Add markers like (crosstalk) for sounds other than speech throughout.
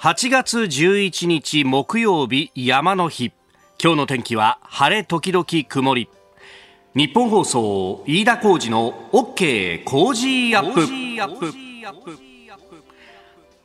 8月11日木曜日山の日今日の天気は晴れ時々曇り。日本放送飯田浩二の OK 工事アップ。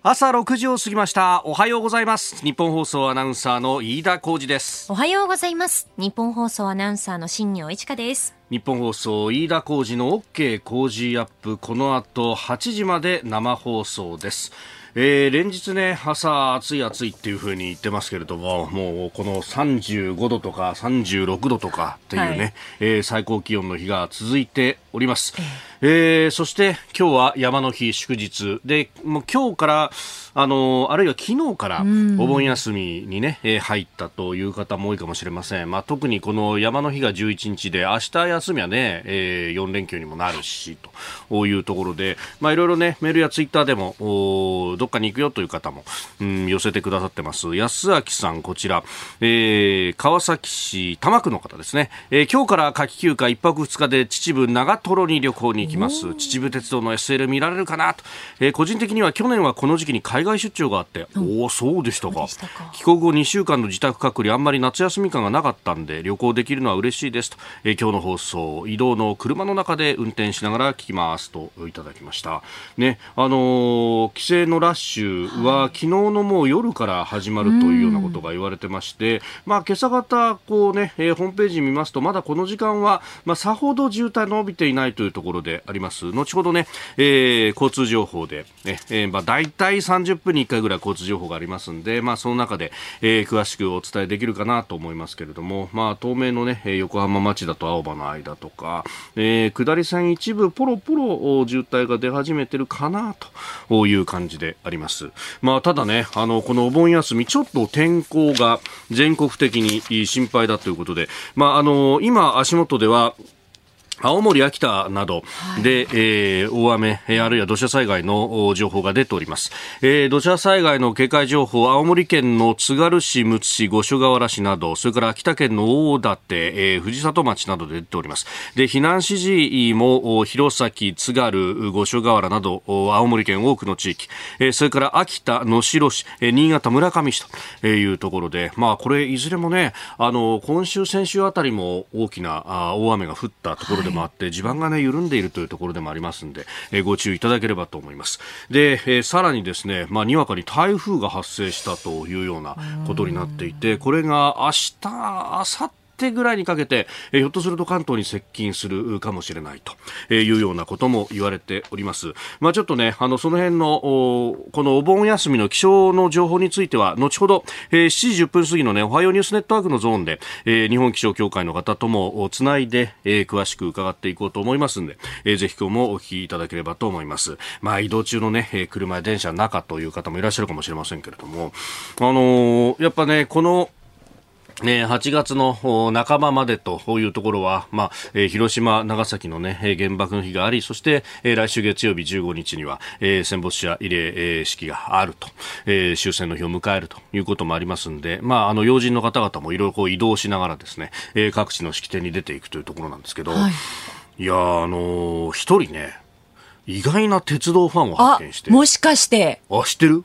朝6時を過ぎました。おはようございます。日本放送アナウンサーの飯田浩二です。おはようございます。日本放送アナウンサーの新業一華です。日本放送飯田浩二の OK 工事アップ。この後8時まで生放送ですえー、連日ね、朝暑い暑いっていう風に言ってますけれども、もうこの35度とか36度とかっていうね、はい、えー、最高気温の日が続いております。えー、そして今日は山の日祝日で、もう今日から、あのあるいは昨日からお盆休みにね、えー、入ったという方も多いかもしれません。まあ、特にこの山の日が11日で、明日休みはね、えー、4連休にもなるし、というところで、まあ、いろいろね、メールやツイッターでも、おどっかに行くよという方も、うん、寄せてくださってます。安明さん、こちら、えー、川崎市多摩区の方ですね、えー、今日から夏季休暇1泊2日で秩父長瀞に旅行に行きます。秩父鉄道の SL 見られるかなと、えー、個人的には去年はこの時期に海外出張があって、うん、おおそうでしたか。帰国後2週間の自宅隔離あんまり夏休み感がなかったんで旅行できるのは嬉しいですと、えー、今日の放送移動の車の中で運転しながら聞きますといただきました。ねあのー、帰省のラッシュは、はい、昨日のもう夜から始まるというようなことが言われてまして、まあ今朝方こうね、えー、ホームページ見ますとまだこの時間はまあさほど渋滞伸びていないというところであります後ほどね、えー、交通情報で、ねえー、まあ大体30分に1回ぐらい交通情報がありますんで、まあ、その中で、えー、詳しくお伝えできるかなと思いますけれども、まあ、東名のね、横浜町田と青葉の間とか、えー、下り線一部ポロポロ渋滞が出始めてるかなという感じであります。まあ、ただね、あの、このお盆休み、ちょっと天候が全国的に心配だということで、まあ、あの、今足元では、青森、秋田などで、はい、えー、大雨、あるいは土砂災害の情報が出ております、えー、土砂災害の警戒情報、青森県の津軽市、むつ市、五所川原市など、それから秋田県の大館、えー、藤里町などで出ております。で、避難指示も、弘前、津軽、五所川原など、青森県多くの地域、えー、それから秋田、能代市、えー、新潟、村上市というところで、まあ、これ、いずれもね、あの、今週、先週あたりも大きなあ大雨が降ったところでもあって、地盤がね、緩んでいるというところでもありますんで、えー、ご注意いただければと思います。で、えー、さらにですね、まあ、にわかに台風が発生したというようなことになっていて、これが明日、明後日手ぐらいにかけて、え、ひょっとすると関東に接近するかもしれないというようなことも言われております。まあちょっとね、あの、その辺の、このお盆休みの気象の情報については、後ほど、えー、7時10分過ぎのね、おはようニュースネットワークのゾーンで、え、日本気象協会の方ともつないで、え、詳しく伺っていこうと思いますんで、えー、ぜひ今日もお聞きいただければと思います。まあ移動中のね、車や電車の中という方もいらっしゃるかもしれませんけれども、あのー、やっぱね、この、えー、8月の半ばまでというところは、まあえー、広島、長崎の、ね、原爆の日がありそして、えー、来週月曜日15日には、えー、戦没者慰霊式があると、えー、終戦の日を迎えるということもありますので、まあ、あの要人の方々もいろいろ移動しながらですね、えー、各地の式典に出ていくというところなんですけど、はい、いやあのー、一人ね意外な鉄道ファンを発見して。もしかして。あ知ってる？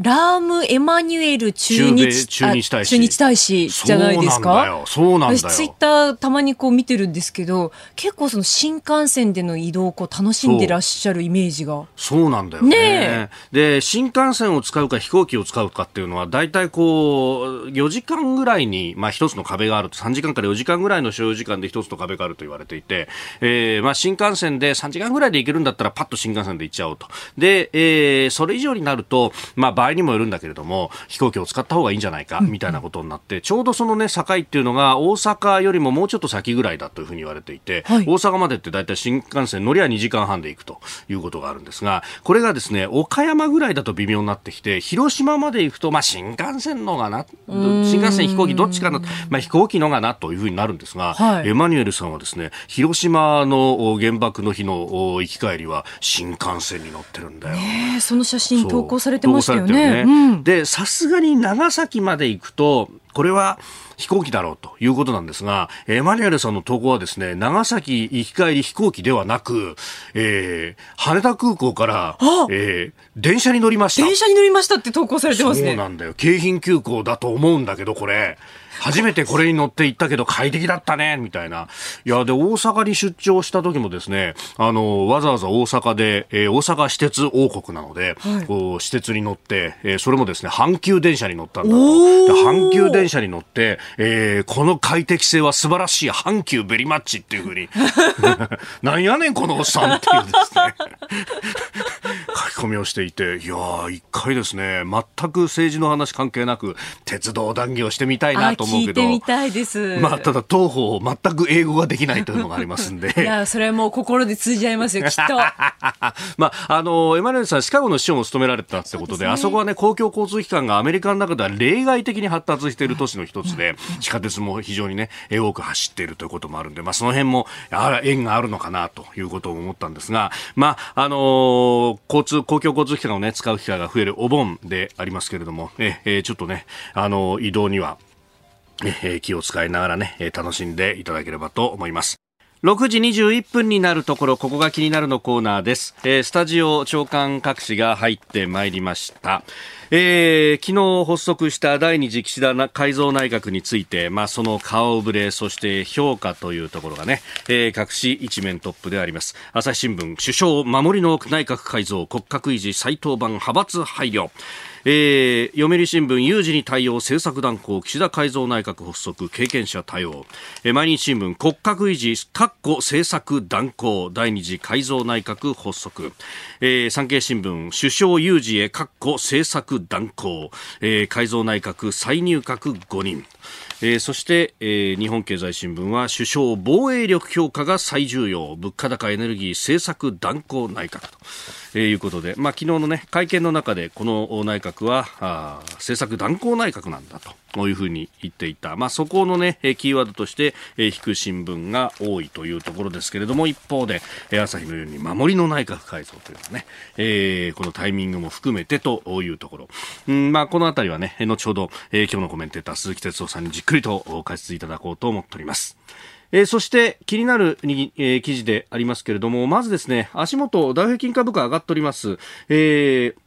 ラーム・エマニュエル駐日駐日大使。駐日大使じゃないですか？そうなんだよツイッターたまにこう見てるんですけど結構その新幹線での移動をこう楽しんでらっしゃるイメージが。そうなんだよね。ねで新幹線を使うか飛行機を使うかっていうのは大体こう4時間ぐらいに、まあ、一つの壁があると3時間から4時間ぐらいの所要時間で一つの壁があると言われていて、えーまあ、新幹線で3時間ぐらいで行けるんだったらパッと新幹線で行っちゃおうと。で、えー、それ以上になると、まあ、場合にもよるんだけれども飛行機を使った方がいいんじゃないかみたいなことになって、ちょうどそのね境っていうのが大阪よりももうちょっと先ぐらいだというふうに言われていて、はい、大阪までって大体新幹線乗りは2時間半で行くということがあるんですがこれがですね岡山ぐらいだと微妙になってきて広島まで行くと、まあ、新幹線のがな新幹線飛行機どっちかな、まあ、飛行機のがなというふうになるんですが、はい、エマニュエルさんはですね広島の原爆の日の行き帰りは新幹線に乗ってるんだよ。その写真投稿されてましたよね。で、さすがに長崎まで行くと、これは飛行機だろうということなんですが、エマニュエルさんの投稿はですね、長崎行き帰り飛行機ではなく、えー、羽田空港から、えー、電車に乗りました。電車に乗りましたって投稿されてますね。そうなんだよ。京浜急行だと思うんだけど、これ。初めてこれに乗って行ったけど快適だったね、みたいな。いや、で、大阪に出張した時もですね、あの、わざわざ大阪で、えー、大阪私鉄王国なので、はい、こう、私鉄に乗って、えー、それもですね、阪急電車に乗ったんだと。阪急電車に乗って、えー、この快適性は素晴らしい阪急ベリマッチっていうふうに、(laughs) なんやねん、このおっさんっていうですね、書き込みをしていて、いや一回ですね、全く政治の話関係なく、鉄道談義をしてみたいなと思うけど。聞いてみたいです。まあ、ただ、当方、全く英語ができないというのがありますんで。(laughs) いや、それはもう心で通じ合いますよ、きっと。(laughs) まあ、あの、エマニュエルさん、シカゴの市長も務められたってことで、でね、あそこはね、公共交通機関がアメリカの中では例外的に発達している都市の一つで、地下鉄も非常にね、多く走っているということもあるんで、まあ、その辺も、あ縁があるのかなということを思ったんですが、まあ、あのー、交通、公共交通機関をね、使う機会が増えるお盆でありますけれども、え、えちょっとね、あの、移動には、え気を使いながらね、楽しんでいただければと思います。6時21分になるところ、ここが気になるのコーナーです。えー、スタジオ長官各紙が入ってまいりました。えー、昨日発足した第二次岸田改造内閣について、まあ、その顔ぶれ、そして評価というところがね、えー、各紙一面トップであります。朝日新聞、首相守りの内閣改造、骨格維持、再登板、派閥配慮。えー、読売新聞有事に対応政策断行岸田改造内閣発足経験者対応、えー、毎日新聞骨格維持確保政策断行第二次改造内閣発足、えー、産経新聞首相有事へ確保政策断行、えー、改造内閣再入閣5人。えー、そして、えー、日本経済新聞は首相防衛力強化が最重要。物価高エネルギー政策断行内閣と。えー、いうことで、まあ、昨日の、ね、会見の中でこの内閣はあ政策断行内閣なんだというふうに言っていた、まあ、そこの、ね、キーワードとして、え、引く新聞が多いというところですけれども一方で、え、朝日のように守りの内閣改造というのはね、えー、このタイミングも含めてというところ、んまあ、このあたりはね後ほど、え、今日のコメンテーター鈴木哲夫さんにじっくりと解説いただこうと思っております。えー、そして気になるに、えー、記事でありますけれども、まずですね、足元、ダウ平均株価上がっております。えー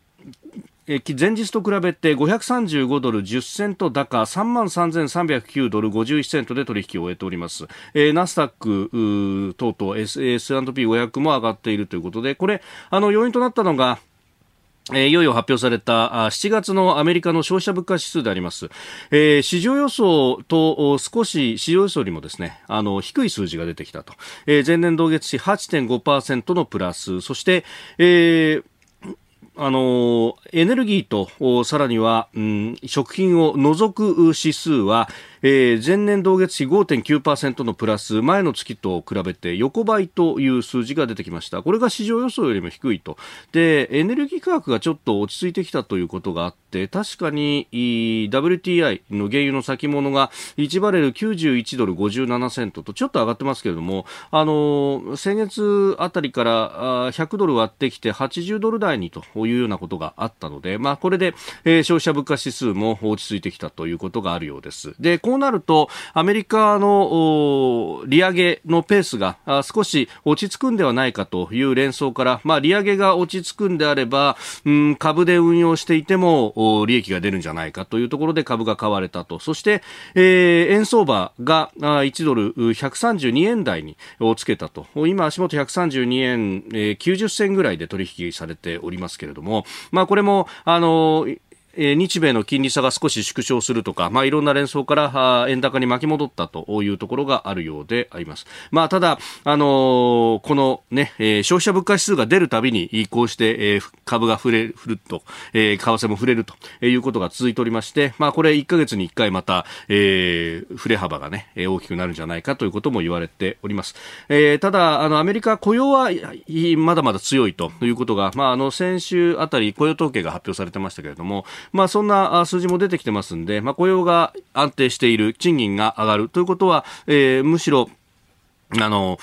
前日と比べて535ドル10セント高3万3309ドル51セントで取引を終えております、えー、ナスダック等々 S&P500 も上がっているということでこれあの要因となったのがえいよいよ発表された7月のアメリカの消費者物価指数であります、えー、市場予想と少し市場予想よりもですねあの低い数字が出てきたと、えー、前年同月比8.5%のプラス。そして、えーあのエネルギーとさらには、うん、食品を除く指数は、えー、前年同月比5.9%のプラス前の月と比べて横ばいという数字が出てきました。これが市場予想よりも低いと。でエネルギー価格がちょっと落ち着いてきたということがあって確かに WTI の原油の先物が1バレル91ドル57セントとちょっと上がってますけれどもあの先月あたりから100ドル割ってきて80ドル台にというようなことがあったので、まあ、これで、えー、消費者物価指数も落ち着いてきたということがあるようです。でこうなると、アメリカの利上げのペースが少し落ち着くんではないかという連想から、まあ、利上げが落ち着くんであれば、うん、株で運用していても利益が出るんじゃないかというところで株が買われたと。そして、えー、円相場が1ドル132円台につけたと。今足元132円、えー、90銭ぐらいで取引されておりますけれども、まあこれも、あのえ日米の金利差が少し縮小するとか、まあ、いろんな連想から円高に巻き戻ったというところがあるようであります。まあ、ただ、あのー、このね、えー、消費者物価指数が出るたびに、こうして、えー、株が触れると、えー、為替も触れるということが続いておりまして、まあ、これ1ヶ月に1回また、えー、触れ幅がね、大きくなるんじゃないかということも言われております。えー、ただ、あの、アメリカ雇用はまだまだ強いということが、まあ、あの、先週あたり雇用統計が発表されてましたけれども、まあ、そんな数字も出てきてますんで、まあ、雇用が安定している、賃金が上がるということは、えー、むしろあの、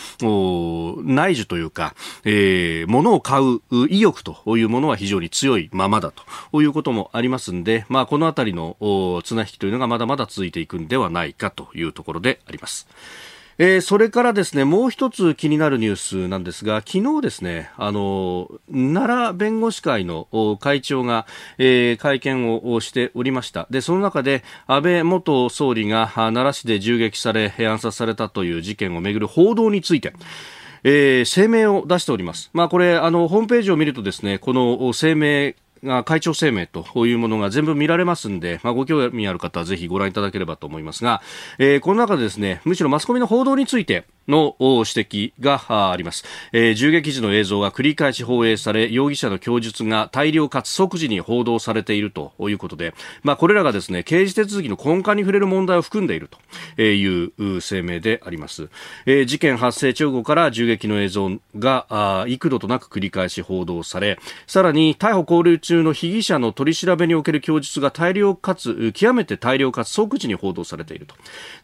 内需というか、えー、物を買う意欲というものは非常に強いままだということもありますんで、まあ、このあたりの綱引きというのがまだまだ続いていくんではないかというところであります。えー、それからですね、もう一つ気になるニュースなんですが、昨日ですね、あの、奈良弁護士会の会長が、えー、会見をしておりました。で、その中で、安倍元総理が奈良市で銃撃され、暗殺されたという事件をめぐる報道について、えー、声明を出しております。まあ、これ、あの、ホームページを見るとですね、この声明会長声明というものが全部見られますんで、まあ、ご興味ある方はぜひご覧いただければと思いますが、えー、この中でですね、むしろマスコミの報道について、の指摘があります、えー、銃撃時の映像が繰り返し放映され容疑者の供述が大量かつ即時に報道されているということで、まあ、これらがですね刑事手続きの根幹に触れる問題を含んでいるという声明であります、えー、事件発生直後から銃撃の映像が幾度となく繰り返し報道されさらに逮捕交留中中の被疑者の取り調べにおける供述が大量かつ極めて大量かつ即時に報道されていると。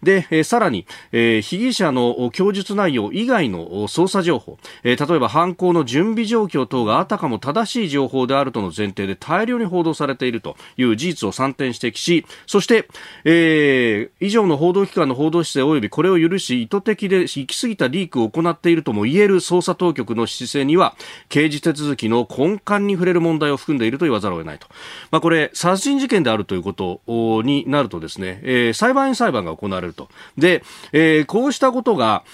で、えー、さらに、えー、被疑者の供供述内容以外の捜査情報、えー、例えば犯行の準備状況等があたかも正しい情報であるとの前提で大量に報道されているという事実を3点指摘し、そして、えー、以上の報道機関の報道姿勢及びこれを許し意図的で行き過ぎたリークを行っているとも言える捜査当局の姿勢には刑事手続きの根幹に触れる問題を含んでいるいると言わざるを得ないと。まあ、これ、殺人事件であるということになるとですね、えー、裁判員裁判が行われると。で、えー、こうしたことが、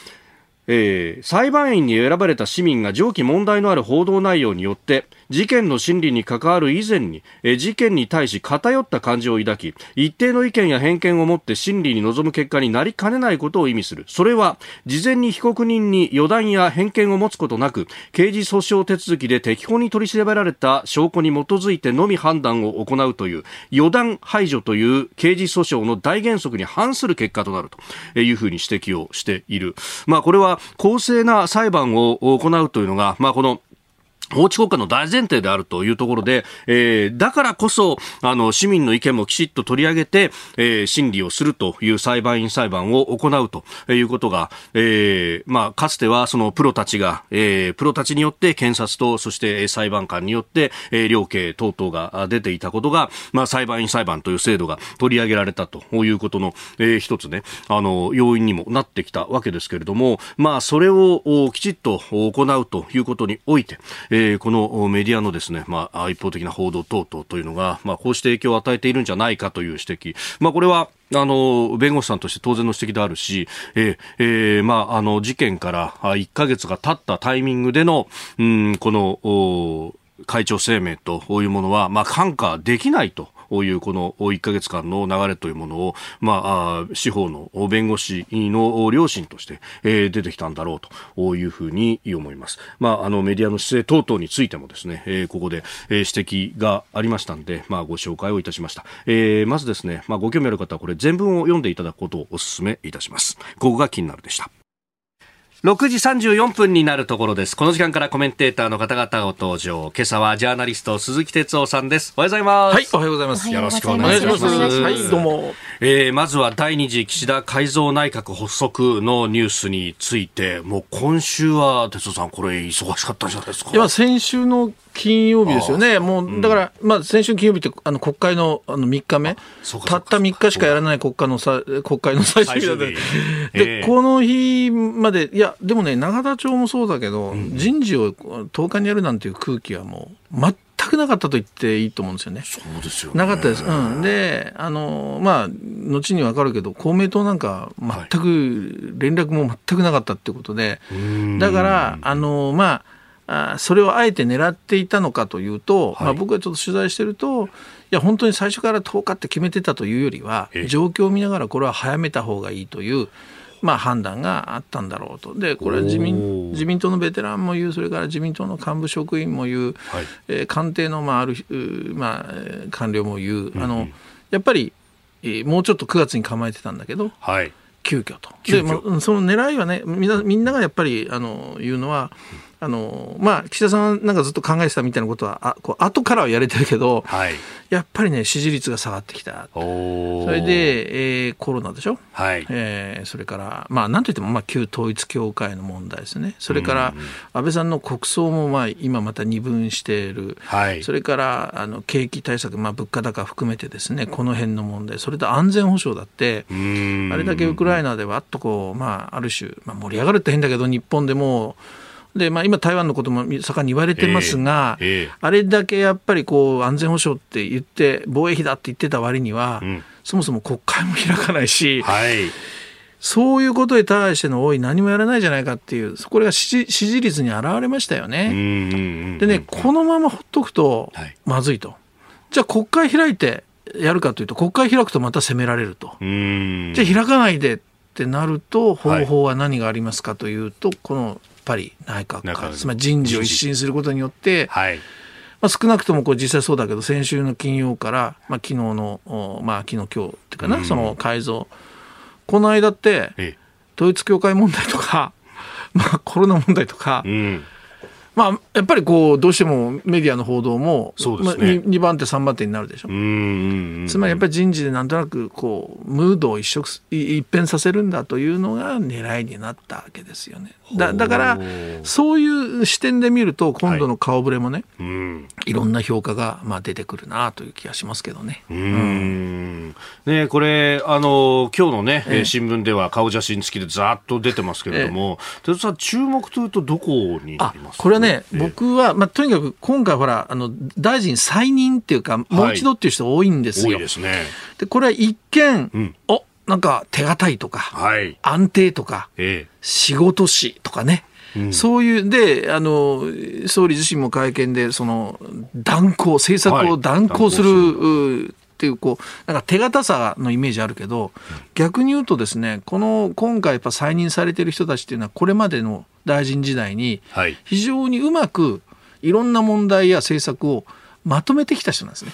えー、裁判員に選ばれた市民が上記問題のある報道内容によって事件の審理に関わる以前に、え事件に対し偏った感情を抱き、一定の意見や偏見を持って審理に臨む結果になりかねないことを意味する。それは、事前に被告人に予断や偏見を持つことなく、刑事訴訟手続きで適法に取り調べられた証拠に基づいてのみ判断を行うという、予断排除という刑事訴訟の大原則に反する結果となるというふうに指摘をしている。まあ、これは公正な裁判を行うというのが、まあ、この法治国家の大前提であるというところで、えー、だからこそ、あの、市民の意見もきちっと取り上げて、えー、審理をするという裁判員裁判を行うということが、えー、まあ、かつてはそのプロたちが、えー、プロたちによって検察と、そして裁判官によって、えー、量刑等々が出ていたことが、まあ、裁判員裁判という制度が取り上げられたということの、えー、一つね、あの、要因にもなってきたわけですけれども、まあ、それをきちっと行うということにおいて、えー、このメディアのですね、まあ、一方的な報道等々というのが、まあ、こうして影響を与えているんじゃないかという指摘。まあ、これは、あの、弁護士さんとして当然の指摘であるし、えー、えー、まあ、あの、事件から1ヶ月が経ったタイミングでの、うん、この、会長声明というものは、まあ、看過できないというこの1ヶ月間の流れというものを、まあ、司法の弁護士の両親として、え、出てきたんだろうというふうに思います。まあ、あのメディアの姿勢等々についてもですね、え、ここで、指摘がありましたので、まあ、ご紹介をいたしました。えー、まずですね、まあ、ご興味ある方はこれ全文を読んでいただくことをお勧めいたします。ここが気になるでした。6時34分になるところです。この時間からコメンテーターの方々ご登場。今朝はジャーナリスト鈴木哲夫さんです。おはようございます。はい、おはようございます。よろしくお願いします。はい、どうも。えー、まずは第二次岸田改造内閣発足のニュースについて、もう今週は哲夫さん、これ忙しかったんじゃないですか？いや、先週の金曜日ですよね、もうだから、うん、まあ、先週金曜日ってあの国会のあの3日目、たった3日しかやらない国会のさ国会の最終日だった。(laughs) で、えー、この日まで、いや、でもね、永田町もそうだけど、うん、人事を10日にやるなんていう空気はもう、全くなかったと言っていいと思うんですよね。そうですよ、ね、なかったです。うん。で、あの、まあ、後にわかるけど、公明党なんか全く、連絡も全くなかったってことで、だから、あの、まあ、あそれをあえて狙っていたのかというと、はい、まあ、僕がちょっと取材してるといや本当に最初から10日って決めてたというよりは状況を見ながらこれは早めた方がいいという。まあ、判断があったんだろうと、でこれは自民自民党のベテランも言う、それから自民党の幹部職員も言う、はい、えー、官邸の、まあ、ある、まあ、官僚も言う、あのやっぱり、えー、もうちょっと9月に構えてたんだけど、はい、急遽と。で、まあ、その狙いはねみんなみんながやっぱりあの言うのはあのまあ、岸田さんなんかずっと考えてたみたいなことはあこう後からはやれてるけど、はい、やっぱりね支持率が下がってきた。それで、えー、コロナでしょ、はい。えー、それからまあなんといっても、まあ、旧統一教会の問題ですね。それから安倍さんの国葬も、まあ、今また二分している、はい、それからあの景気対策、まあ、物価高含めてですね。この辺の問題。それと安全保障だってあれだけウクライナでわっとこう、まあ、ある種、まあ、盛り上がるって変だけど日本でもで、まあ、今、台湾のことも盛んに言われてますが、えーえー、あれだけやっぱりこう安全保障って言って、防衛費だって言ってた割には、うん、そもそも国会も開かないし、はい、そういうことに対しての多い、何もやらないじゃないかっていう、これが支持支持率に表れましたよね。でね、このままほっとくとまずいと。はい、じゃあ、国会開いてやるかというと、国会開くとまた責められると。じゃあ、開かないでってなると、方法は何がありますかというと、このぱり内閣かつまり人事を一新することによって、はい。まあ、少なくともこう実際そうだけど先週の金曜から、まあ、昨日の、まあ、昨日今日っていうかな、うん、その改造。この間って統一教会問題とか、(laughs) まあ、コロナ問題とか、うんまあ、やっぱりこうどうしてもメディアの報道もそうですね、まあ、2, 2番手、3番手になるでしょ。うつまりやっぱり人事でなんとなくこうムードを一色一変させるんだというのが狙いになったわけですよね。だだからそういう視点で見ると今度の顔ぶれもね、はい、いろんな評価がまあ出てくるなという気がしますけどね。うん、ねこれあの今日のね、ええ、新聞では顔写真付きでざっと出てますけれども、ええ、さん注目というとどこになりますか、これはね、僕は、まあ、とにかく今回ほらあの大臣再任っていうか、もう一度っていう人多いんですよ。多いですね。でこれは一見、うん、おなんか手堅いとか、はい、安定とか、ええ、仕事しとかね。うん、そういう、で、あの、総理自身も会見で、その、断行、政策を断行する、はい、っていう、こう、なんか手堅さのイメージあるけど、逆に言うとですね、この、今回やっぱ再任されてる人たちっていうのは、これまでの大臣時代に、非常にうまくいろんな問題や政策をまとめてきた人なんですね。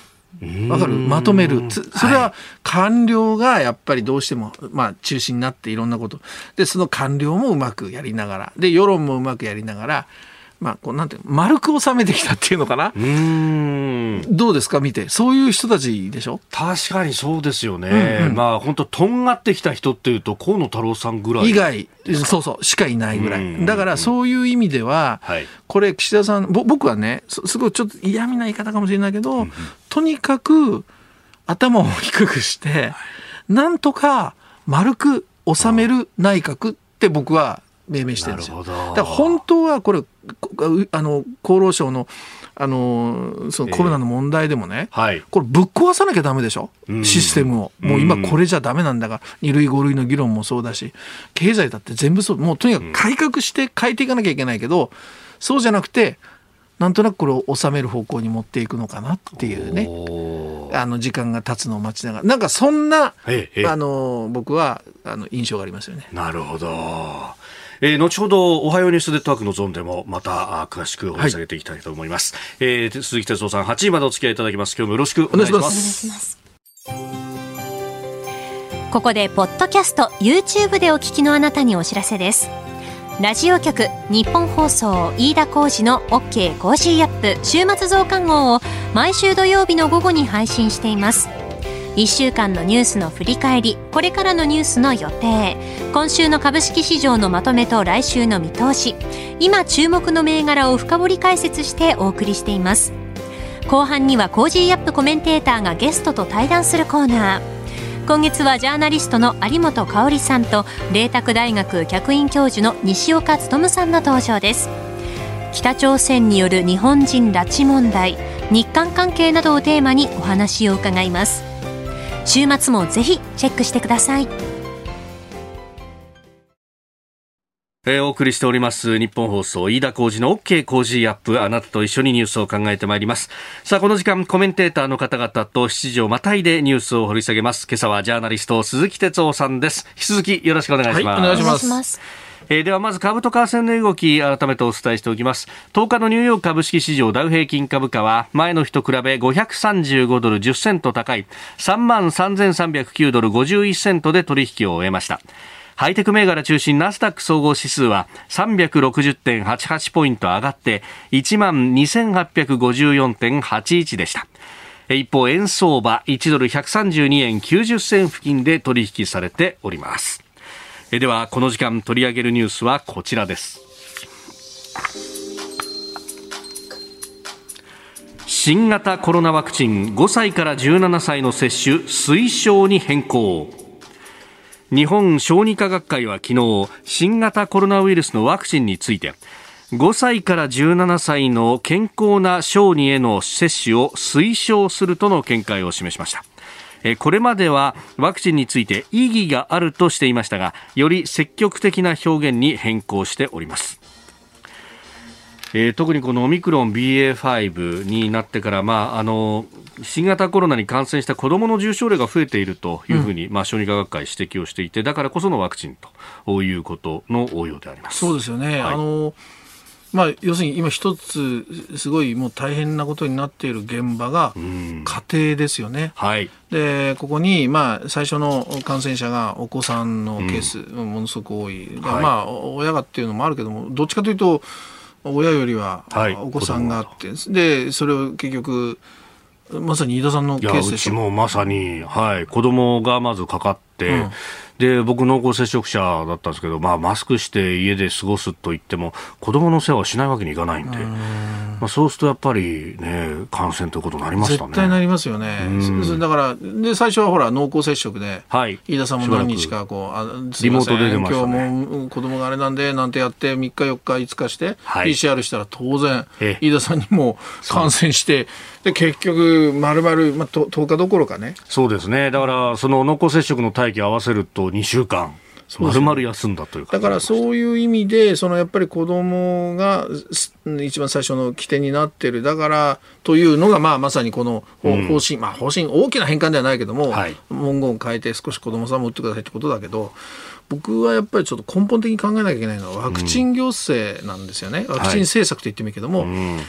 わかる？まとめる。それは官僚がやっぱりどうしても、まあ中心になっていろんなこと。で、その官僚もうまくやりながら、で、世論もうまくやりながら、まあ、こうなんて丸く収めてきたっていうのかな？うん。どうですか？見て。そういう人たちでしょ？確かにそうですよね、うんうん、まあ本当とんがってきた人っていうと河野太郎さんぐらい。以外そうそうしかいないぐらい。だからそういう意味では、はい、これ岸田さん僕はねすごいちょっと嫌味な言い方かもしれないけど、うんうん、とにかく頭を低くして、なんとか丸く収める内閣って僕は命名してるんですよ。だから本当はこれあの厚労省のあのそのコロナの問題でもね、えーはい、これぶっ壊さなきゃだめでしょ、システムを、もう今これじゃだめなんだから、2類、5類の議論もそうだし、経済だって全部そう、もうとにかく改革して変えていかなきゃいけないけど、そうじゃなくて、なんとなくこれを収める方向に持っていくのかなっていうね、あの時間が経つのを待ちながら、なんかそんな、ええ、あの僕はあの印象がありますよね。なるほど。えー、後ほどおはようニュースネットワークのゾーンでもまた詳しく掘り下げていきたいと思います、はい、えー、鈴木哲夫さん8時までお付き合いいただきます。今日もよろしくお願いします。ここでポッドキャスト YouTube でお聞きのあなたにお知らせです。ラジオ局日本放送飯田浩司の OK コージーアップ週末増刊号を毎週土曜日の午後に配信しています1週間のニュースの振り返りこれからのニュースの予定。今週の株式市場のまとめと来週の見通し。今注目の銘柄を深掘り解説してお送りしています。後半には Cozy up コメンテーターがゲストと対談するコーナー。今月はジャーナリストの有本香さんと麗澤大学客員教授の西岡力さんの登場です。北朝鮮による日本人拉致問題日韓関係などをテーマにお話を伺います。週末もぜひチェックしてください。えー、お送りしております日本放送飯田浩二の OK 工事アップあなたと一緒にニュースを考えてまいります。さあこの時間コメンテーターの方々と7時をまたいでニュースを掘り下げます。今朝はジャーナリスト鈴木哲夫さんです。引き続きよろしくお願いします、はい、お願いしますえー、ではまず株と為替の動き改めてお伝えしておきます10日のニューヨーク株式市場ダウ平均株価は前の日と比べ535ドル10セント高い3万3309ドル51セントで取引を終えましたハイテク銘柄中心ナスダック総合指数は360.88ポイント上がって1万2854.81でした。一方、円相場1ドル132円90銭付近で取引されております。えでは、この時間取り上げるニュースはこちらです。新型コロナワクチン5歳から17歳の接種推奨に変更日本小児科学会は昨日新型コロナウイルスのワクチンについて5歳から17歳の健康な小児への接種を推奨するとの見解を示しましたこれまではワクチンについて意義があるとしていましたがより積極的な表現に変更しております。えー、特にこのオミクロン BA.5 になってから、まあ、あの新型コロナに感染した子どもの重症例が増えているというふうに、うん、まあ、小児科学会指摘をしていてだからこそのワクチンということの応用であります。そうですよね、はい、あのまあ、要するに今一つすごいもう大変なことになっている現場が家庭ですよね。はい、でここにまあ最初の感染者がお子さんのケース、ものすごく多い、はい、まあ親がっていうのもあるけどもどっちかというと親よりはお子さんがあって、はい、でそれを結局まさに飯田さんのケースでしょ。うちもまさに、はい、子供がまずかかって、うん、で僕、濃厚接触者だったんですけど、まあ、マスクして家で過ごすと言っても、子供の世話をしないわけにいかないんで、ん。まあ、そうするとやっぱりね、感染ということになりましたね。絶対なりますよね。だからで、最初はほら、濃厚接触で、はい、飯田さんも何日かこう、あリモートで出ました、ね、今日も子供があれなんで、なんてやって、3日、4日、5日して、はい、PCR したら当然、飯田さんにも感染して、で結局、まるまる10日どころかね。そうですね。だから、その濃厚接触の待機合わせると2週間。まるまる休んだというだからそういう意味で、そのやっぱり子供が一番最初の起点になってる、だからというのが、まあ、まさにこの方針、うん、まあ、方針、大きな変換ではないけども、はい、文言を変えて、少し子供さんも打ってくださいってことだけど、僕はやっぱりちょっと根本的に考えなきゃいけないのは、ワクチン行政なんですよね、うん、ワクチン政策と言ってもいいけども、はいうん。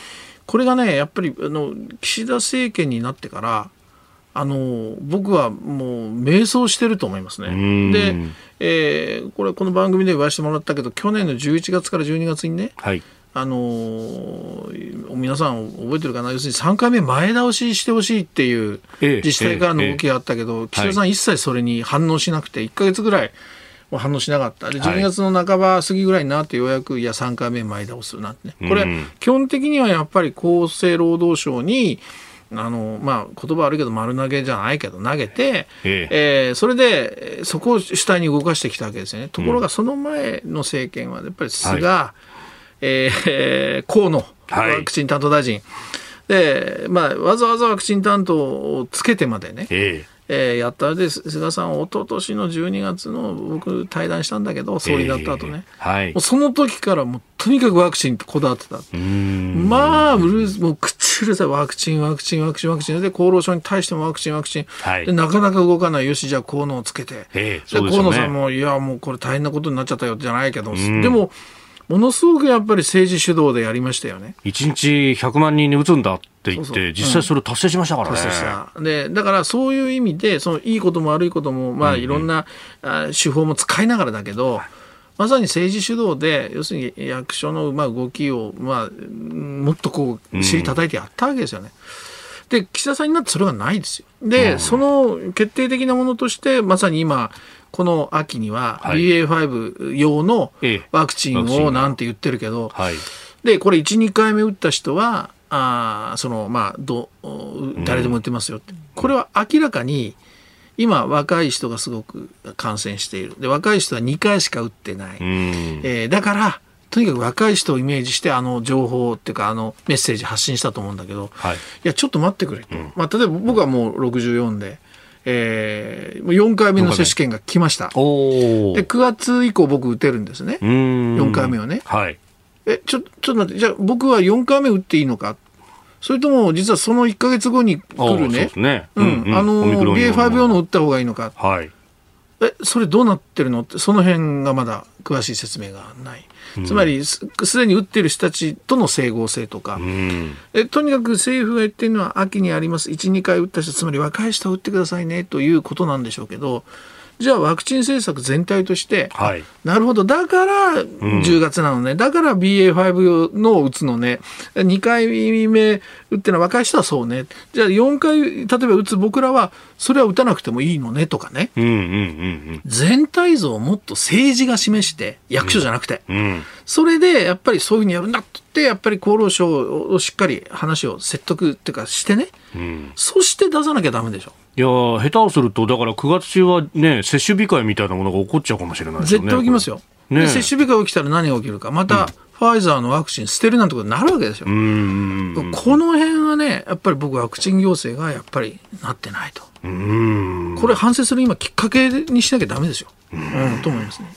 これがね、やっぱりあの岸田政権になってから、あの僕はもう迷走してると思いますね。で、えー、これこの番組で言わせてもらったけど去年の11月から12月にね、はい、あのー、皆さん覚えてるかな？要するに3回目前倒ししてほしいっていう自治体からの動きがあったけど、ええ。え、岸田さん一切それに反応しなくて1か月ぐらい反応しなかった。で12月の半ば過ぎぐらいになってようやくいや3回目前倒すなってね。これ、基本的にはやっぱり厚生労働省にあのまあ、言葉悪いけど丸投げじゃないけど投げて、ええ。えー、それでそこを主体に動かしてきたわけですよね。ところがその前の政権はやっぱり菅、はい、えー、河野ワクチン担当大臣、はい、で、まあ、わざわざワクチン担当をつけてまでね、ええー、やったで菅さん、一昨年の12月の僕、対談したんだけど、総理だった後ね、えーはい、もうその時からもうとにかくワクチンってこだわってた、まあ、うるもう口うるさい、ワクチン、ワクチン、ワクチン、ワクチン、で厚労省に対してもワクチン、ワクチン、はい、でなかなか動かない、よし、じゃあ河野をつけて、えー、で、ね、河野さんも、いや、もうこれ大変なことになっちゃったよじゃないけど、でも、ものすごくやっぱり政治主導でやりましたよね。1日100万人に打つんだって言って、実際それを達成しましたからね。達成した。で、だからそういう意味で、そのいいことも悪いことも、まあいろんな、うんうん、手法も使いながらだけど、まさに政治主導で、要するに役所のまあ動きを、まあ、もっとこう、尻叩いてやったわけですよね。うん、で、岸田さんになってそれがないですよ。で、うん、その決定的なものとして、まさに今、この秋には BA.5 用のワクチンをなんて言ってるけど、はい、でこれ1、2回目打った人はあそのまあど誰でも打ってますよって、うん、これは明らかに今若い人がすごく感染している。で若い人は2回しか打ってない、うん、えー、だからとにかく若い人をイメージしてあの情報っていうかあのメッセージ発信したと思うんだけど、はい、いやちょっと待ってくれと、うん、まあ、例えば僕はもう64で。えー、4回目の接種券が来ました。で、9月以降僕打てるんですね。4回目はね。はい。え、ちょ、ちょっと待って、じゃあ僕は4回目打っていいのか？それとも、実はその1か月後に来るね？ね。うん。うん、あの、BA.5 用の打った方がいいのか？はい。え、それどうなってるの？って、その辺がまだ詳しい説明がない。つまりすでに打っている人たちとの整合性とか、うん、えとにかく政府が言ってるのは秋にあります。1、2回打った人つまり若い人は打ってくださいねということなんでしょうけどじゃあワクチン政策全体として、はい。なるほど、だから10月なのね、だから BA.5 のを打つのね、2回目打ってのは若い人はそうね、じゃあ4回、例えば打つ僕らは、それは打たなくてもいいのねとかね、うんうんうん全体像をもっと政治が示して、役所じゃなくて、うんうん。それでやっぱりそういうふうにやるんだって言って、やっぱり厚労省をしっかり話を説得っていうかしてね、うん。そして出さなきゃダメでしょ。いやー下手をするとだから9月中はね接種控えみたいなものが起こっちゃうかもしれないですよ絶ね対起きますよ。ねで接種日が起きたら何が起きるか、また、ファイザーのワクチン捨てるなんてことになるわけですよ。この辺はね、やっぱり僕、ワクチン行政がやっぱりなってないと。うんこれ反省する今、きっかけにしなきゃダメですよ。うん、と思いますね。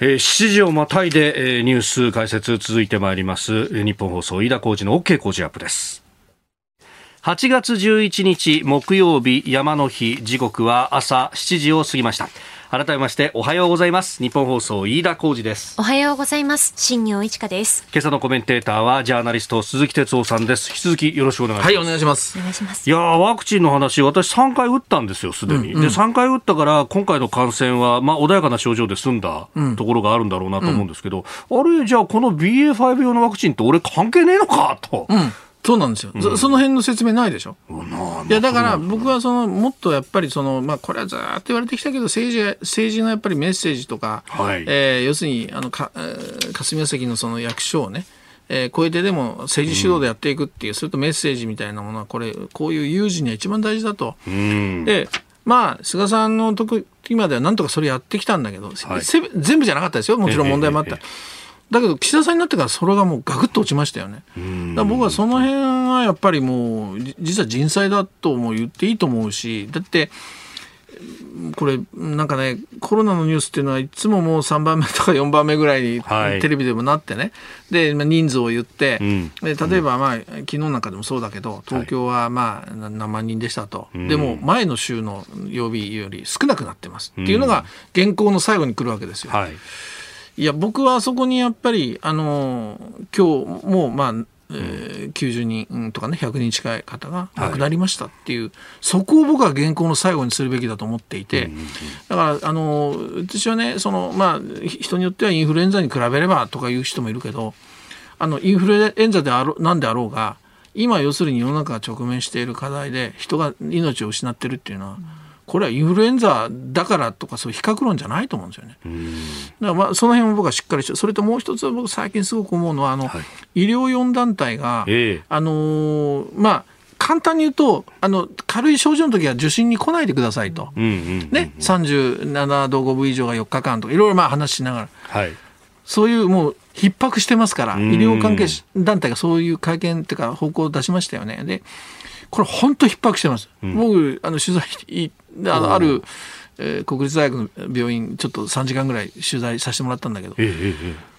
えー7時をまたいで、えーニュース解説続いてまいります、えー日本放送飯田浩司の OK 工事アップです8月11日木曜日山の日時刻は朝7時を過ぎました改めましておはようございます日本放送飯田浩司ですおはようございます。新業一華です。今朝のコメンテーターはジャーナリスト鈴木哲夫さんです引き続きよろしくお願いします、はい、お願いしますお。願いします。いやーワクチンの話、私3回打ったんですよ、すでに。で、3回打ったから、今回の感染は、まあ、穏やかな症状で済んだところがあるんだろうなと思うんですけど、あれ、じゃあ、この BA.5 用のワクチンって俺関係ねえのかと。うん、そうなんですよ。そその辺の説明ないでしょ？いやだから僕はそのもっとやっぱりそのまあこれはずーっと言われてきたけど政治が政治のやっぱりメッセージとか、はいえー要するにあのか、えー霞が関のその役所をね、えー超えてでも政治主導でやっていくっていう、それとメッセージみたいなものはこれこういう有事には一番大事だと。うん。でまあ菅さんの時まではなんとかそれやってきたんだけど、はいせ全部じゃなかったですよもちろん問題もあった。ええだけど岸田さんになってからそれがもうガクッと落ちましたよね。だ僕はその辺はやっぱりもうじ実は人災だとも言っていいと思うしだってこれなんかねコロナのニュースっていうのはいつももう3番目とか4番目ぐらいにはい。テレビでもなってね、でまあ人数を言って、うん。で例えばまあ昨日なんかでもそうだけど東京はまあな何万人でしたと、ん。でも前の週の曜日より少なくなってますっていうのが原稿の最後に来るわけですよ。はい。いや僕はそこにやっぱりあの今日もうまあ、えー90人とかね100人近い方が亡くなりましたっていう、そこを僕は原稿の最後にするべきだと思っていて、だからあの私はねその、まあ、ひ人によってはインフルエンザに比べればとかいう人もいるけどあのインフルエンザであろなんであろうが今要するに世の中が直面している課題で人が命を失ってるっていうのは、これはインフルエンザだからとかそういう比較論じゃないと思うんですよね。だからまあその辺も僕はしっかりしてそれともう一つ僕最近すごく思うのはあの、はい医療4団体が、ええあのーまあ簡単に言うとあの軽い症状の時は受診に来ないでくださいと。うんうんうん。ね、37度5分以上が4日間とかいろいろまあ話しながらはい。そういうもう逼迫してますから医ん療関係団体がそういう会見っていうか方向を出しましたよねでこれ本当逼迫してます、僕あの取材いあのある、えー国立大学の病院ちょっと3時間ぐらい取材させてもらったんだけど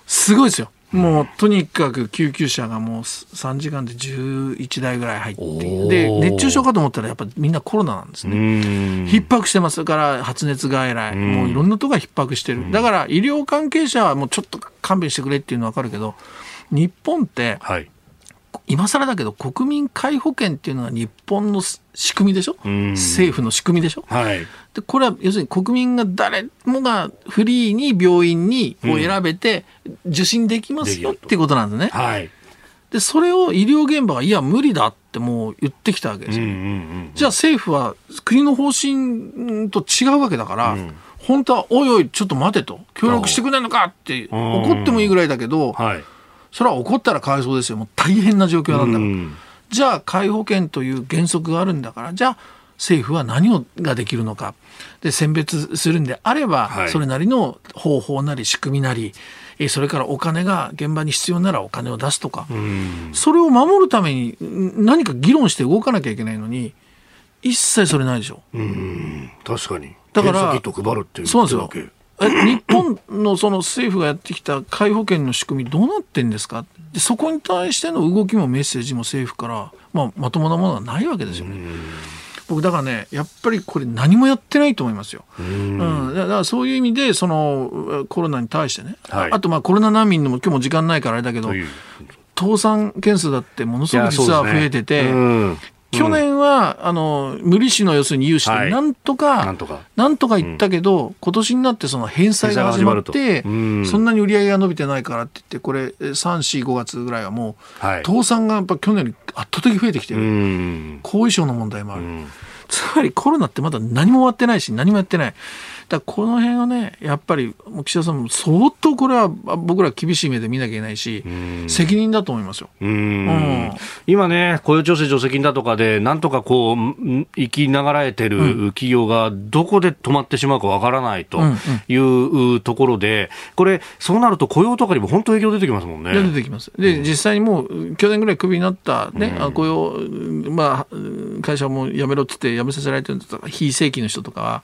すごいですよ。もうとにかく救急車がもう3時間で11台ぐらい入ってで熱中症かと思ったらやっぱみんなコロナなんですね。ん。逼迫してますだから発熱外来、ん。もういろんなとこが逼迫してる、だから医療関係者はもうちょっと勘弁してくれっていうのは分かるけど日本ってはい。今更だけど国民皆保険っていうのが日本の仕組みでしょ、ん政府の仕組みでしょ？はい。でこれは要するに国民が誰もがフリーに病院にを選べて受診できますよっていうことなんですね。はい。でそれを医療現場がいや無理だってもう言ってきたわけですよ。うんうんうん。じゃあ政府は国の方針と違うわけだから、本当はおいおいちょっと待てと協力してくれないのかって怒ってもいいぐらいだけど、はい。それは怒ったらかわいそうですよもう大変な状況なんだから、うんじゃあ皆保険という原則があるんだからじゃあ政府は何をができるのかで選別するんであれば、はいそれなりの方法なり仕組みなりえーそれからお金が現場に必要ならお金を出すとか、うん。それを守るためにん何か議論して動かなきゃいけないのに一切それないでしょ。うん。確かに。だから。そうなんですよ日本のその政府がやってきた皆保険の仕組みどうなってんですか？でそこに対しての動きもメッセージも政府から、まあ、まともなものがないわけですよね。僕だからねやっぱりこれ何もやってないと思いますよ。うん、だからそういう意味でそのコロナに対してね、はいあとまあコロナ難民のも今日も時間ないからあれだけど。倒産件数だってものすごく実は増えてて、うん。去年は、あの無利子の要するに融資でなんとか、なんとか。なんとか言ったけど、今年になってその返済が始まって、うん。そんなに売り上げが伸びてないからって言って、これ、3、4、5月ぐらいはもう、はい。倒産がやっぱ去年より圧倒的に増えてきてうる、ん。後遺症の問題もある、ん。つまりコロナってまだ何も終わってないし、何もやってない。だこの辺はね、やっぱりもう岸田さんも相当これは僕ら厳しい目で見なきゃいけないし、責任だと思いますよ。うん。うん。今ね、雇用調整助成金だとかで、なんとかこう、ん生きながらえてる企業がどこで止まってしまうかわからないというところで、これ、そうなると雇用とかにも本当影響出てきますもんね。で出てきます。で、実際にもう、去年ぐらいクビになった、ね、あ雇用、まあ、会社も辞めろって言って辞めさせられてるんだったら、非正規の人とかは、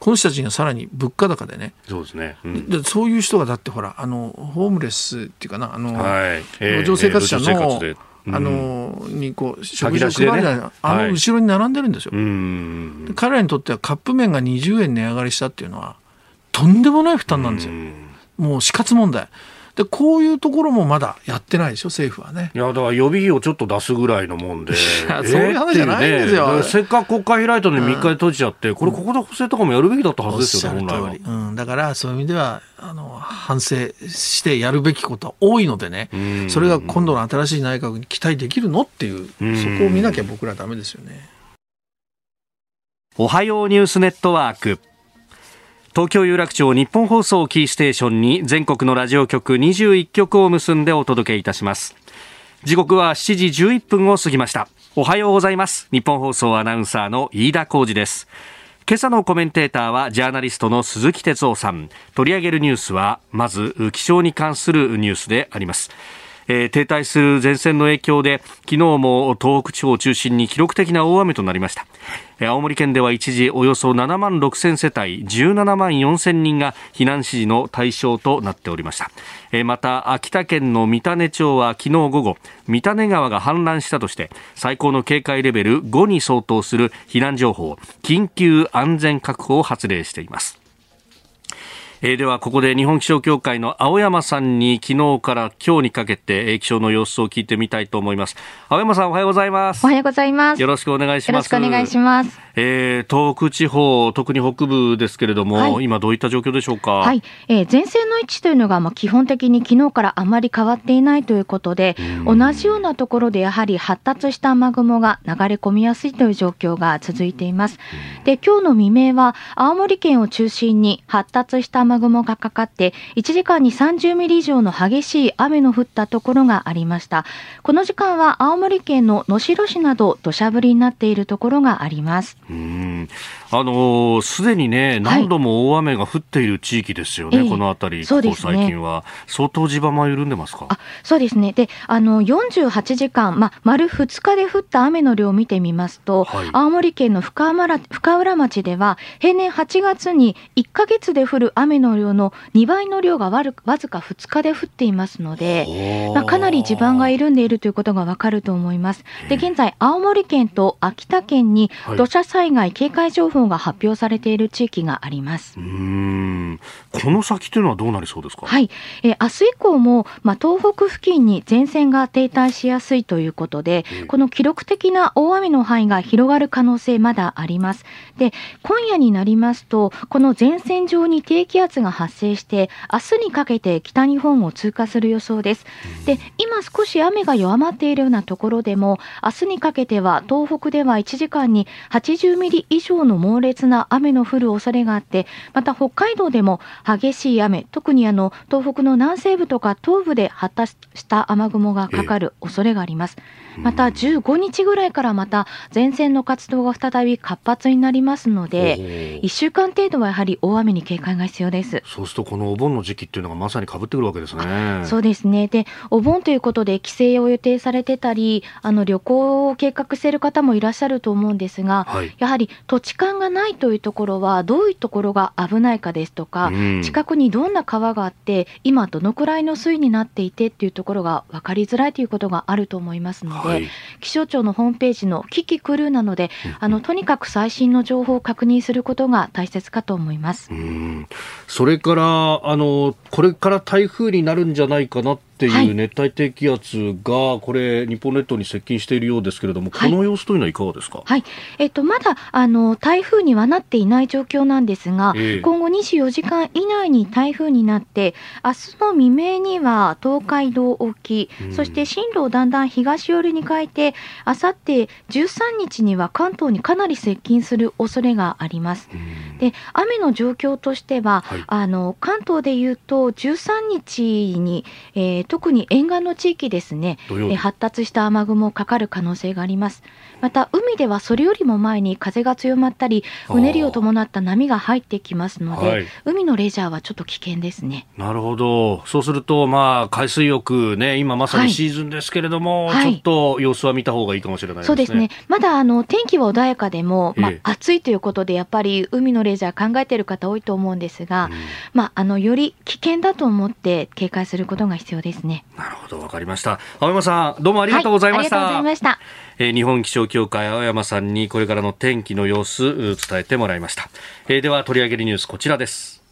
この人たちがさらに物価高でね、そうですね。うん。でそういう人がだってほら、あの、ホームレスっていうかな、あの、はい。えー路上生活者の、路上生活で。うん。あの、にこう、食事を配るじゃないあはい。の後ろに並んでるんですよ。うんで彼らにとってはカップ麺が20円値上がりしたっていうのは、とんでもない負担なんですよ。もう死活問題。で、こういうところもまだやってないでしょ、政府はね。いやだから予備費をちょっと出すぐらいのもんで、やそういう話じゃないんですよねせっかく国会開いたのに3日で閉じちゃって、これ、ここで補正とかもやるべきだったはずですよね、本来はり。。うん、だからそういう意味ではあの反省してやるべきことは多いのでね、んそれが今度の新しい内閣に期待できるのっていう、うんそこを見なきゃ僕らダメですよね。おはようニュースネットワーク。東京有楽町日本放送キーステーションに全国のラジオ局21局を結んでお届けいたします。時刻は7時11分を過ぎました。おはようございます。日本放送アナウンサーの飯田浩二です。今朝のコメンテーターはジャーナリストの鈴木哲夫さん。取り上げるニュースは、まず気象に関するニュースであります。えー停滞する前線の影響で昨日も東北地方を中心に記録的な大雨となりました青森県では一時およそ7万6000世帯17万4000人が避難指示の対象となっておりました。また秋田県の三種町は昨日午後三種川が氾濫したとして最高の警戒レベル5に相当する避難情報緊急安全確保を発令しています。えーではここで日本気象協会の青山さんに昨日から今日にかけてえー気象の様子を聞いてみたいと思います青山さんおはようございますおはようございます。よろしくお願いしよろますしくお願いします。えー東北地方特に北部ですけれども、はい今どういった状況でしょうか？はい、えー前線の位置というのが、まあ、基本的に昨日からあまり変わっていないということで、同じようなところでやはり発達した雨雲が流れ込みやすいという状況が続いています。で、今日の未明は青森県を中心に発達した雨雲がかかって、1時間に30ミリ以上の激しい雨の降ったところがありました。この時間は青森県の能代市など土砂降りになっているところがあります。うん。あのーすでにね何度も大雨が降っている地域ですよね、ええ。この辺り、ここ最近は。相当地盤は緩んでますか？あそうですね。で、あの、48時間、まあ、丸2日で降った雨の量を見てみますと、はい。青森県の深浦深浦町では、平年8月に1ヶ月で降る雨の量の2倍の量がわるわずか2日で降っていますので、まあ、かなり地盤が緩んでいるということがわかると思います。で、現在、青森県と秋田県にはい。土砂災害警戒情報が発表されている地域があります。うーんこの先というのはどうなりそうですか？はい、えー明日以降も、まあ、東北付近に前線が停滞しやすいということで、ええこの記録的な大雨の範囲が広がる可能性まだあります。で、今夜になりますと、この前線上に低気圧が発生して、明日にかけて北日本を通過する予想です。で、今少し雨が弱まっているようなところでも、明日にかけては東北では1時間に80ミリ以上の猛烈な雨の降る恐れがあって、また北海道でも激しい雨、特にあの東北の南西部とか東部で発達した雨雲がかかる恐れがあります。また15日ぐらいからまた前線の活動が再び活発になりますので、1週間程度はやはり大雨に警戒が必要です。そうするとこのお盆の時期っていうのがまさに被ってくるわけですね。そうですね。で、お盆ということで帰省を予定されてたり、あの旅行を計画している方もいらっしゃると思うんですが、はいやはり土地勘がないというところは、どういうところが危ないかですとか、うん近くにどんな川があって、今どのくらいの水位になっていてっていうところが分かりづらいということがあると思いますので、はい。気象庁のホームページのキキクルーなので、あのとにかく最新の情報を確認することが大切かと思います。うん。それからあのこれから台風になるんじゃないかなっていう熱帯低気圧が、これ、日本列島に接近しているようですけれども、この様子というのはいかがですか？はい、えっと、まだあの台風にはなっていない状況なんですが、ええ。今後24時間以内に台風になって、明日の未明には東海道沖、うん。そして進路をだんだん東寄りに変えて、あさって13日には関東にかなり接近する恐れがあります。うん。で雨の状況としては、はい。あの関東でいうと13日に、えー特に沿岸の地域ですね、発達した雨雲かかる可能性があります。また海ではそれよりも前に風が強まったりうねりを伴った波が入ってきますので、はい海のレジャーはちょっと危険ですね。なるほど。そうすると、まあ、海水浴ね、今まさにシーズンですけれども、はいちょっと様子は見た方がいいかもしれないですね。そうですね。まだあの天気は穏やかでも、まあええ暑いということでやっぱり海のレジャー考えている方多いと思うんですが、うんまああのより危険だと思って警戒することが必要ですね。なるほど、わかりました。青山さん、どうもありがとうございました。はありがとうございました。えー日本気象協会青山さんにこれからの天気の様子う伝えてもらいました、えーでは取り上げるニュースこちらです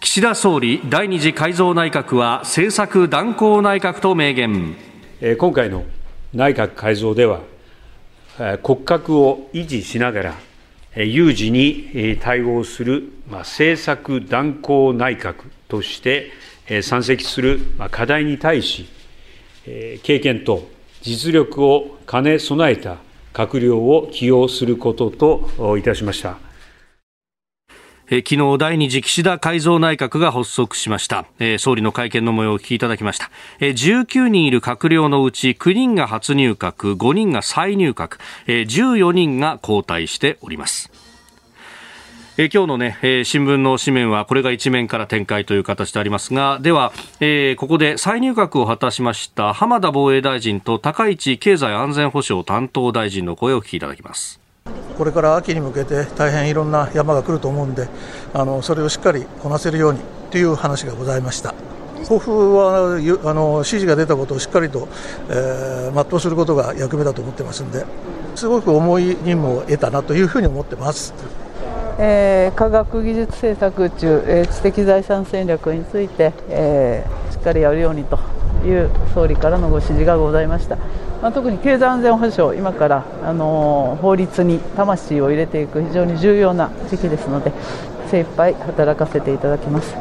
岸田総理第二次改造内閣は政策断行内閣と明言えー今回の内閣改造では、えー骨格を維持しながら、えー有事に対応する、政策断行内閣として、山積する、課題に対し、経験と実力を兼ね備えた閣僚を起用することといたしました。え昨日第二次岸田改造内閣が発足しました、え総理の会見の模様をお聞きいただきました、え19人いる閣僚のうち9人が初入閣5人が再入閣、え14人が交代しております。え今日のね、え新聞の紙面はこれが一面から展開という形でありますが、では、えここで再入閣を果たしました浜田防衛大臣と高市経済安全保障担当大臣の声をお聞きいただきます。これから秋に向けて大変いろんな山が来ると思うんであのそれをしっかりこなせるようにという話がございました。抱負はあの指示が出たことをしっかりと、えー全うすることが役目だと思ってますんですごく重い任務を得たなというふうに思ってます。えー科学技術政策中、えー知的財産戦略について、えーしっかりやるようにという総理からのご指示がございました、まあ、特に経済安全保障、今から、あのー法律に魂を入れていく非常に重要な時期ですので精一杯働かせていただきます。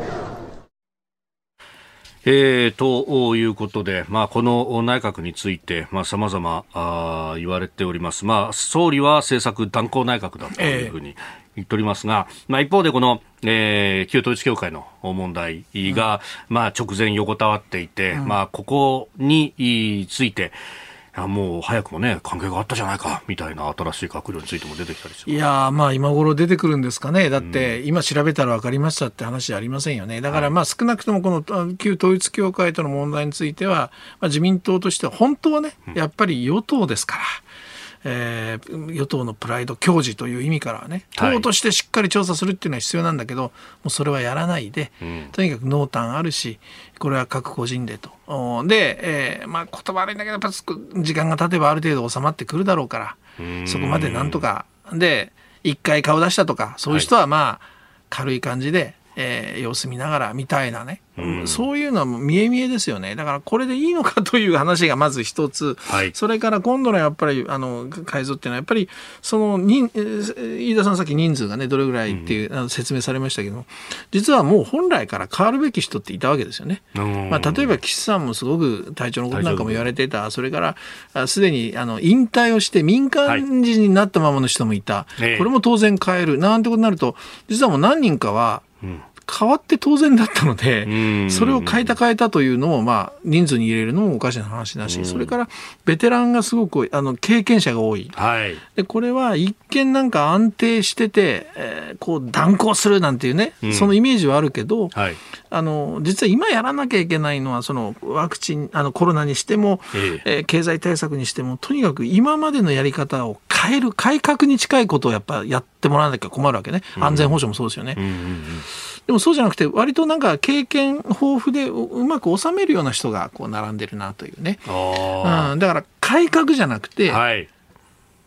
えー、ということで、まあ、この内閣について、まあ、様々あー言われております。まあ、総理は政策断行内閣だというふうに言っておりますが、まあ、一方でこの、えー旧統一教会の問題が、まあ、直前横たわっていて、まあ、ここについて、いやもう早くもね、関係があったじゃないか、みたいな新しい閣僚についても出てきたり。いやーまあ今頃出てくるんですかね、だって今調べたら分かりましたって話じゃありませんよね、だからまあ少なくともこのあ旧統一教会との問題については、まあ、自民党としては本当はね、やっぱり与党ですから。えー与党のプライド矜持という意味からはね、はい。党としてしっかり調査するっていうのは必要なんだけど、もうそれはやらないで、ん。とにかく濃淡あるし、これは各個人でと。おで、えーまあ言葉悪いんだけど、やっぱ時間が経てばある程度収まってくるだろうから、そこまでなんとか、で、一回顔出したとか、そういう人はまあ、軽い感じで、えー様子見ながらみたいなね、うん。そういうのはもう見え見えですよね。だからこれでいいのかという話がまず一つ、はい。それから今度のやっぱりあの改造っていうのはやっぱりその人えー飯田さんさっき人数がねどれぐらいっていう、あの説明されましたけど実はもう本来から変わるべき人っていたわけですよね。うん。まあ、例えば岸さんもすごく体調のことなんかも言われていた、それからあすでにあの引退をして民間人になったままの人もいた、ええ。これも当然変える。なんてことになると実はもう何人かはん変わって当然だったので、うんそれを変えた変えたというのを、まあ、人数に入れるのもおかしな話だし、それからベテランがすごくあの経験者が多い。はい。でこれは一見なんか安定してて、えーこう断行するなんていうね、んそのイメージはあるけど、はい。あの実は今やらなきゃいけないのはそのワクチンあのコロナにしても、ええー経済対策にしてもとにかく今までのやり方を変える改革に近いことをやっぱやってもらわなきゃ困るわけね安全保障もそうですよね。うんうんうんでもそうじゃなくて割となんか経験豊富でううまく収めるような人がこう並んでるなというね、あうん、だから改革じゃなくて、あ。はい。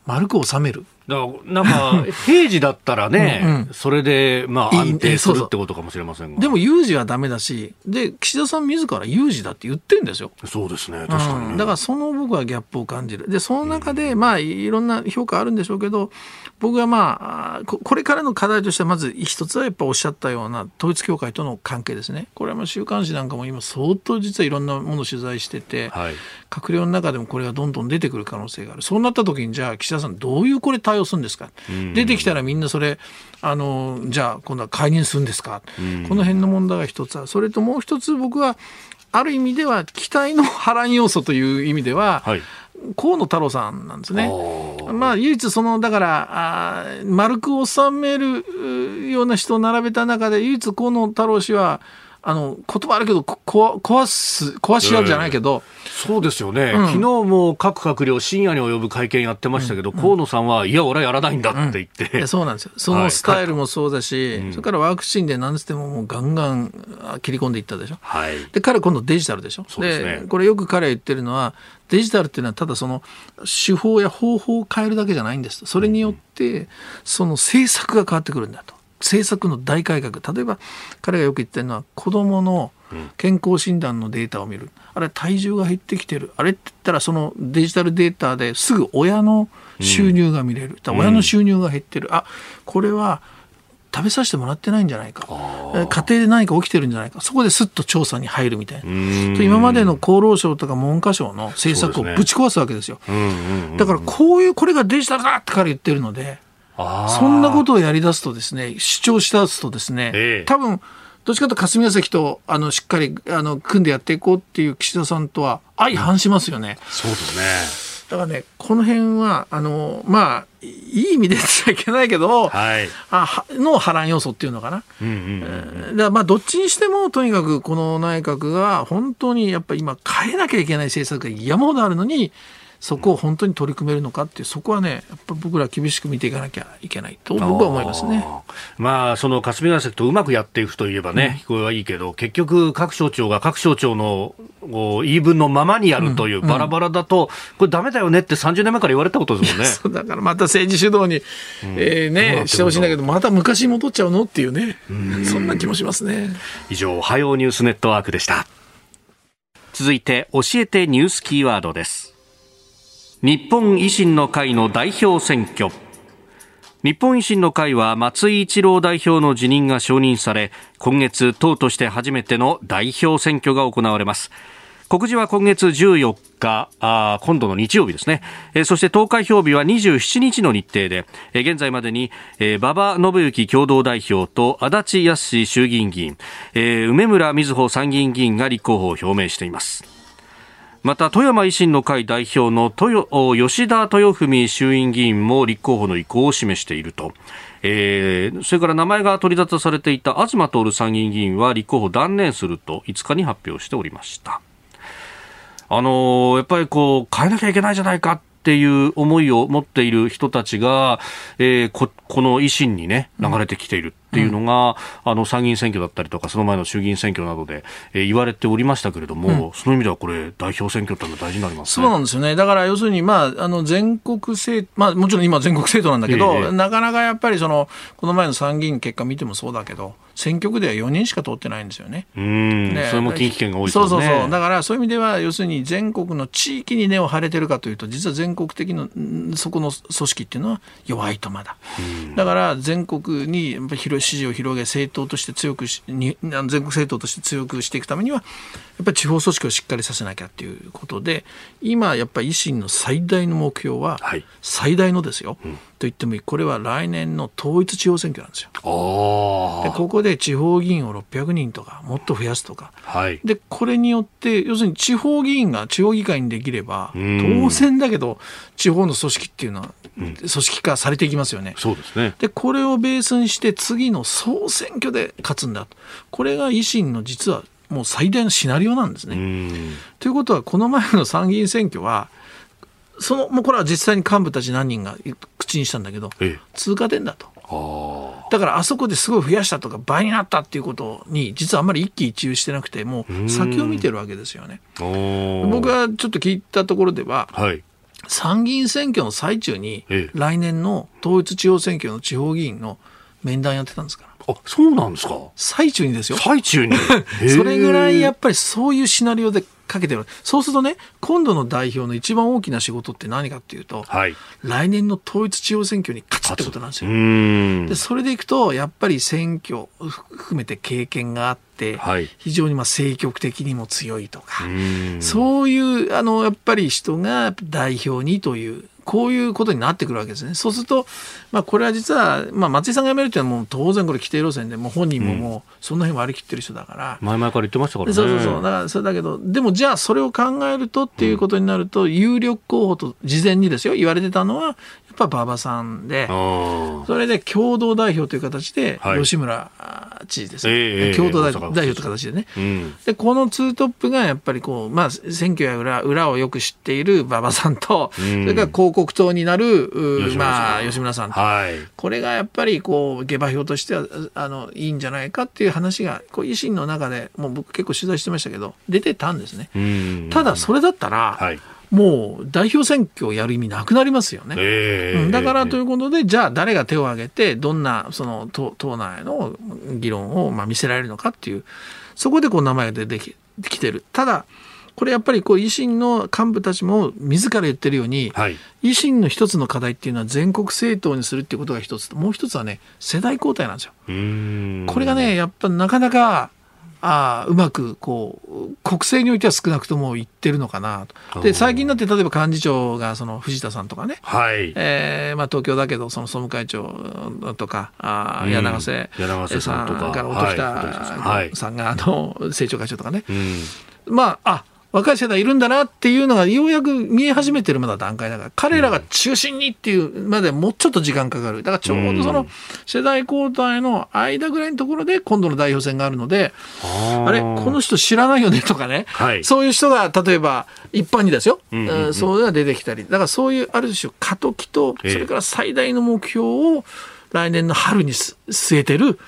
丸く収めるだからなんか、(laughs) 平時だったらね、うんうんそれで、まあ、安定するってことかもしれませんが。でも有事はダメだし、で、岸田さん自ら有事だって言ってんですよ。そうですね、確かにね、うんだからその僕はギャップを感じる。で、その中で、まあ、いろんな評価あるんでしょうけど、僕はまあ、これからの課題としては、まず一つはやっぱおっしゃったような統一教会との関係ですね。これはまあ週刊誌なんかも今相当実はいろんなものを取材してて、はい。閣僚の中でもこれがどんどん出てくる可能性がある。そうなった時に、じゃあ岸田さんどういうこれ対応するんですか？出てきたらみんなそれ、あの、じゃあ今度は解任するんですか？この辺の問題が一つある。それともう一つ僕は、ある意味では期待の波乱要素という意味では、はい。河野太郎さんなんですね。まあ唯一そのだからあー丸く収めるうような人を並べた中で唯一河野太郎氏はあの言葉あるけどここ壊す壊し合うじゃないけど、そうですよね、うん。昨日も各閣僚、深夜に及ぶ会見やってましたけど、河野さんは、いや、俺はやらないんだって言って、いやそうなんですよ。(laughs) そのスタイルもそうだし、それからワクチンで何つってももうガンガンあ切り込んでいったでしょ。はい、で彼今度デジタルでしょ。そうですね。これよく彼は言ってるのはデジタルっていうのはただその手法や方法を変えるだけじゃないんですと。それによってその政策が変わってくるんだと政策の大改革。例えば彼がよく言ってるのは子どもの健康診断のデータを見る。あれ体重が減ってきてる。あれって言ったらそのデジタルデータですぐ親の収入が見れる、だから親の収入が減ってる。あこれは食べさせてもらってないんじゃないか。え家庭で何か起きてるんじゃないか。そこですっと調査に入るみたいな。と今までの厚労省とか文科省の政策をぶち壊すわけですよ。うんうんうん。だからこういうこれがデジタルだって彼言ってるのでそんなことをやり出すとですね主張し出すとですね、ええ多分どっちかというと霞が関とあのしっかりあの組んでやっていこうっていう岸田さんとは相反しますよね。そうですね。だからね、この辺は、あの、まあ、いい意味で言っちゃいけないけど、はい。あはの波乱要素っていうのかな。うんうんまあどっちにしてもとにかくこの内閣が本当にやっぱり今変えなきゃいけない政策が山ほどあるのにそこを本当に取り組めるのかっていうそこはねやっぱ僕ら厳しく見ていかなきゃいけないと僕は思いますね。まあ、その霞が関とうまくやっていくといえばね、聞こえはいいけど、結局、各省庁が各省庁の言い分のままにやるという、バラバラだと、これ、ダメだよねって30年前から言われたことですもんね。(laughs) そうだからまた政治主導に、えーね、してほしいんだけどまた昔に戻っちゃうのっていうねそんな気もしますね。以上、おはようニュースネットワークでした。続いて、教えてニュースキーワードです。日本維新の会の代表選挙。日本維新の会は松井一郎代表の辞任が承認され、今月党として初めての代表選挙が行われます。告示は今月14日、あ今度の日曜日ですね。えーそして投開票日は27日の日程で、えー現在までに、えー馬場信之共同代表と足立康衆議院議員、えー梅村瑞穂参議院議員が立候補を表明しています。また富山維新の会代表の豊吉田豊文衆院議員も立候補の意向を示していると、えーそれから名前が取り沙汰されていた東徹参議院議員は立候補断念すると5日に発表しておりました。あのーやっぱりこう変えなきゃいけないじゃないかっていう思いを持っている人たちが、えーここの維新にね流れてきているっていうのが、あの参議院選挙だったりとかその前の衆議院選挙などで、えー言われておりましたけれども、その意味ではこれ代表選挙ってのは大事になりますね。そうなんですよね。だから要するに、まあ、あの、全国政、まあ、もちろん今全国政党なんだけど、ええなかなかやっぱりその、この前の参議院結果見てもそうだけど、選挙区では4人しか通ってないんですよね。うん、ねそれも近畿圏が多いですよね。そうそうそう。だからそういう意味では、要するに全国の地域に根を張れてるかというと、実は全国的な、んそこの組織っていうのは弱いとまだ。だから全国にやっぱり広い支持を広げ、政党として強くし、に全国政党として強くしていくためには、やっぱり地方組織をしっかりさせなきゃっていうことで、今やっぱり維新の最大の目標は、はい最大のですよ、と言ってもいい、これは来年の統一地方選挙なんですよ。あでここで地方議員を600人とか、もっと増やすとか、あ、はい。でこれによって要するに地方議員が地方議会にできればん当然だけど地方の組織っていうのは組織化されていきますよね。そうですね。でこれをベースにして次の総選挙で勝つんだとこれが維新の実はもう最大のシナリオなんですね。うん。ということはこの前の参議院選挙はそのもうこれは実際に幹部たち何人が口にしたんだけどええ。通過点だと。だからあそこですごい増やしたとか倍になったっていうことに実はあんまり一喜一憂してなくてもう先を見てるわけですよね。僕はちょっと聞いたところでははい。参議院選挙の最中に、ええ来年の統一地方選挙の地方議員の面談やってたんですから。あ、そうなんですか？最中にですよ。最中に？(laughs) それぐらいややっぱりそういうシナリオでかけてる。そうするとね、今度の代表の一番大きな仕事って何かっていうと、はい。来年の統一地方選挙に勝つってことなんですうよ。で。それでいくと、やっぱり選挙含めて経験があって、はい非常にまあ政局的にも強いとか、そういう、あの、やっぱり人が代表にという、こういうことになってくるわけですね。そうすると、まあ、これは実は、まあ、松井さんが辞めるっていうのはもう当然これ規定路線で、もう本人ももう、その辺割り切ってる人だから、前々から言ってましたからね。そうそうそう。だから、それだけど、でもじゃあそれを考えるとっていうことになると、有力候補と事前にですよ、言われてたのは、ぱ馬場さんで、あそれで共同代表という形ではい、吉村あ知事ですよ、ええ共同代表という形でね。あ。うん。で、このツートップがやっぱりこう、まあ、選挙や裏、裏をよく知っている馬場さんと、そんれから広告塔になる、う吉村さんまあ、吉村さんと。はい。これがやっぱりこう下馬評としてはあのいいんじゃないかっていう話がこう維新の中でもう僕結構取材してましたけど出てたんですね。うん。ただそれだったら、はい。もう代表選挙をやる意味なくなりますよね。ええうんだからということで、じゃあ誰が手を挙げて、どんなその党党内の議論をまあ見せられるのかっていう、そこでこう名前が出てききてる。ただ、これやっぱりこう維新の幹部たちも自ら言ってるように、はい。維新の一つの課題っていうのは全国政党にするっていうことが一つと、もう一つはね、世代交代なんですよ。これがね、やっぱなかなか、あーうまくこう国政においては少なくとも言ってるのかなと。で最近になって例えば幹事長がその藤田さんとかね、はい。えーまあ、東京だけどその総務会長とかあーうん。柳瀬さんとか。から音はい。喜多さんがあの政調会長とかね、うん。まああ若い世代いるんだなっていうのがようやく見え始めてるまだ段階だから彼らが中心にっていうまでもうちょっと時間かかる。だからちょうどその世代交代の間ぐらいのところで今度の代表選があるのであれこの人知らないよねとかね、はい。そういう人が例えば一般にですよ、んうんうん。うんそういうのが出てきたり。だからそういうある種過渡期とそえ。えれから最大の目標を来年の春にす据えてる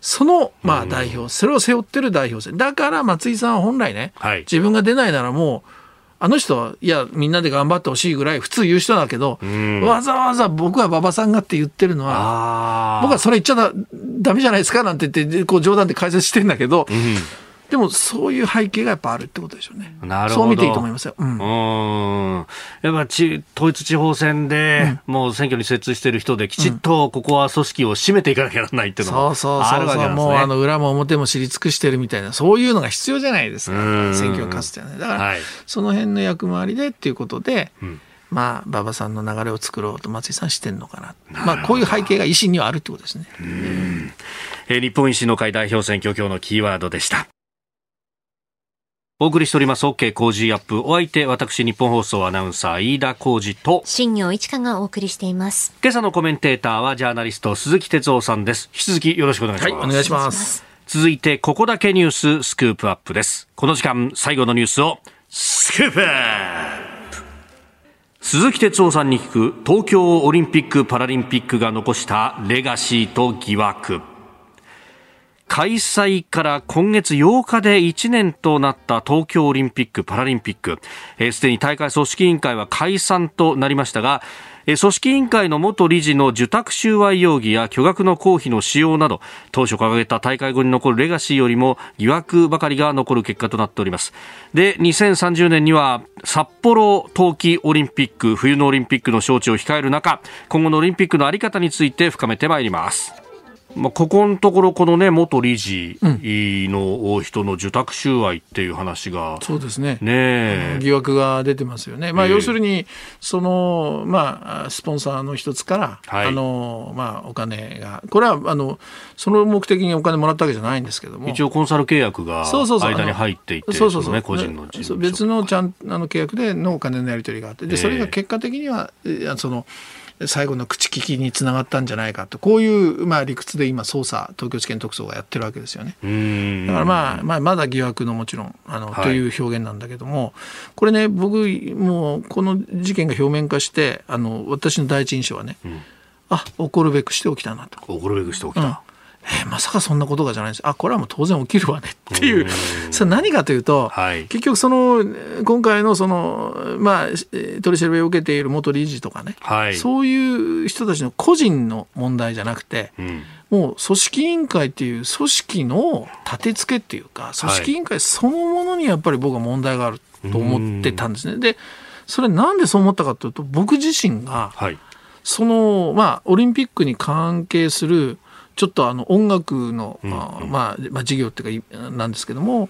そのまあ代表、それを背負ってる代表選。だから松井さんは本来ね、はい。自分が出ないならもうあの人はいやみんなで頑張ってほしいぐらい普通言う人だけど、ん。わざわざ僕は馬場さんがって言ってるのは。僕はそれ言っちゃだダメじゃないですかなんて言ってこう冗談で解説してんだけど、でもそういう背景がやっぱあるってことでしょうね。なるほどそう見ていいと思いますよ。うんうーんやっぱち統一地方選で、もう選挙に精通している人で、きちっとここは組織を締めていかなきゃならないっていうのそうがあそうそうそう、るわけなんですね。もうあの裏も表も知り尽くしてるみたいな、そういうのが必要じゃないですかうん、選挙を勝つってね。だから、はいその辺の役回りでっていうことで、んまあ、馬場さんの流れを作ろうと松井さんしてんのかな。まあ、こういう背景が維新にはあるってことですね。えー日本維新の会代表選挙今日のキーワードでした。お送りしております OK 工事アップ。お相手、私、日本放送アナウンサー、飯田浩二と、新業一華がお送りしています。今朝のコメンテーターはジャーナリスト、鈴木哲夫さんです。引き続きよろしくお願いしはい、ます。お願いします。続いて、ここだけニューススクープアップです。この時間、最後のニュースを、スクープアップ鈴木哲夫さんに聞く、東京オリンピック・パラリンピックが残したレガシーと疑惑。開催から今月8日で1年となった東京オリンピック・パラリンピック。えすでに大会組織委員会は解散となりましたが、組織委員会の元理事の受託収賄容疑や巨額の公費の使用など、当初掲げた大会後に残るレガシーよりも疑惑ばかりが残る結果となっております。で、2030年には札幌冬季オリンピック、冬のオリンピックの招致を控える中、今後のオリンピックのあり方について深めてまいります。まあ、ここのところ、このね、元理事の人の受託収賄っていう話が、そうですね。ねえ、疑惑が出てますよね。まあ、ええ。要するに、その、まあ、スポンサーの一つから、はい。あの、まあ、お金が、これは、あの、その目的にお金もらったわけじゃないんですけども。一応コンサル契約が間に入っていて、そうそうそう、ね、個人の別のちゃんあの契約でのお金のやり取りがあって。でええ。それが結果的には、その最後の口利きにつながったんじゃないかとこういう、まあ、理屈で今捜査東京地検特捜がやってるわけですよね。だからまあ、まあ、まだ疑惑のもちろんあの、はいという表現なんだけどもこれね僕もうこの事件が表面化してあの私の第一印象はね、あ怒るべくして起きたなと。怒るべくしておきうんた。えーまさかそんなことがじゃないんです。あこれはもう当然起きるわねっていう。それ何かというと、はい。結局そのえー今回のその、まあ、えー取り調べを受けている元理事とかね、はい。そういう人たちの個人の問題じゃなくて、うん。もう組織委員会っていう組織の立て付けっていうか組織委員会そのものにやっぱり僕は問題があると思ってたんですね。でそれなんでそう思ったかというと僕自身がはい。そのまあオリンピックに関係するちょっとあの音楽の、あまあ、まあ事業っていうかいなんですけども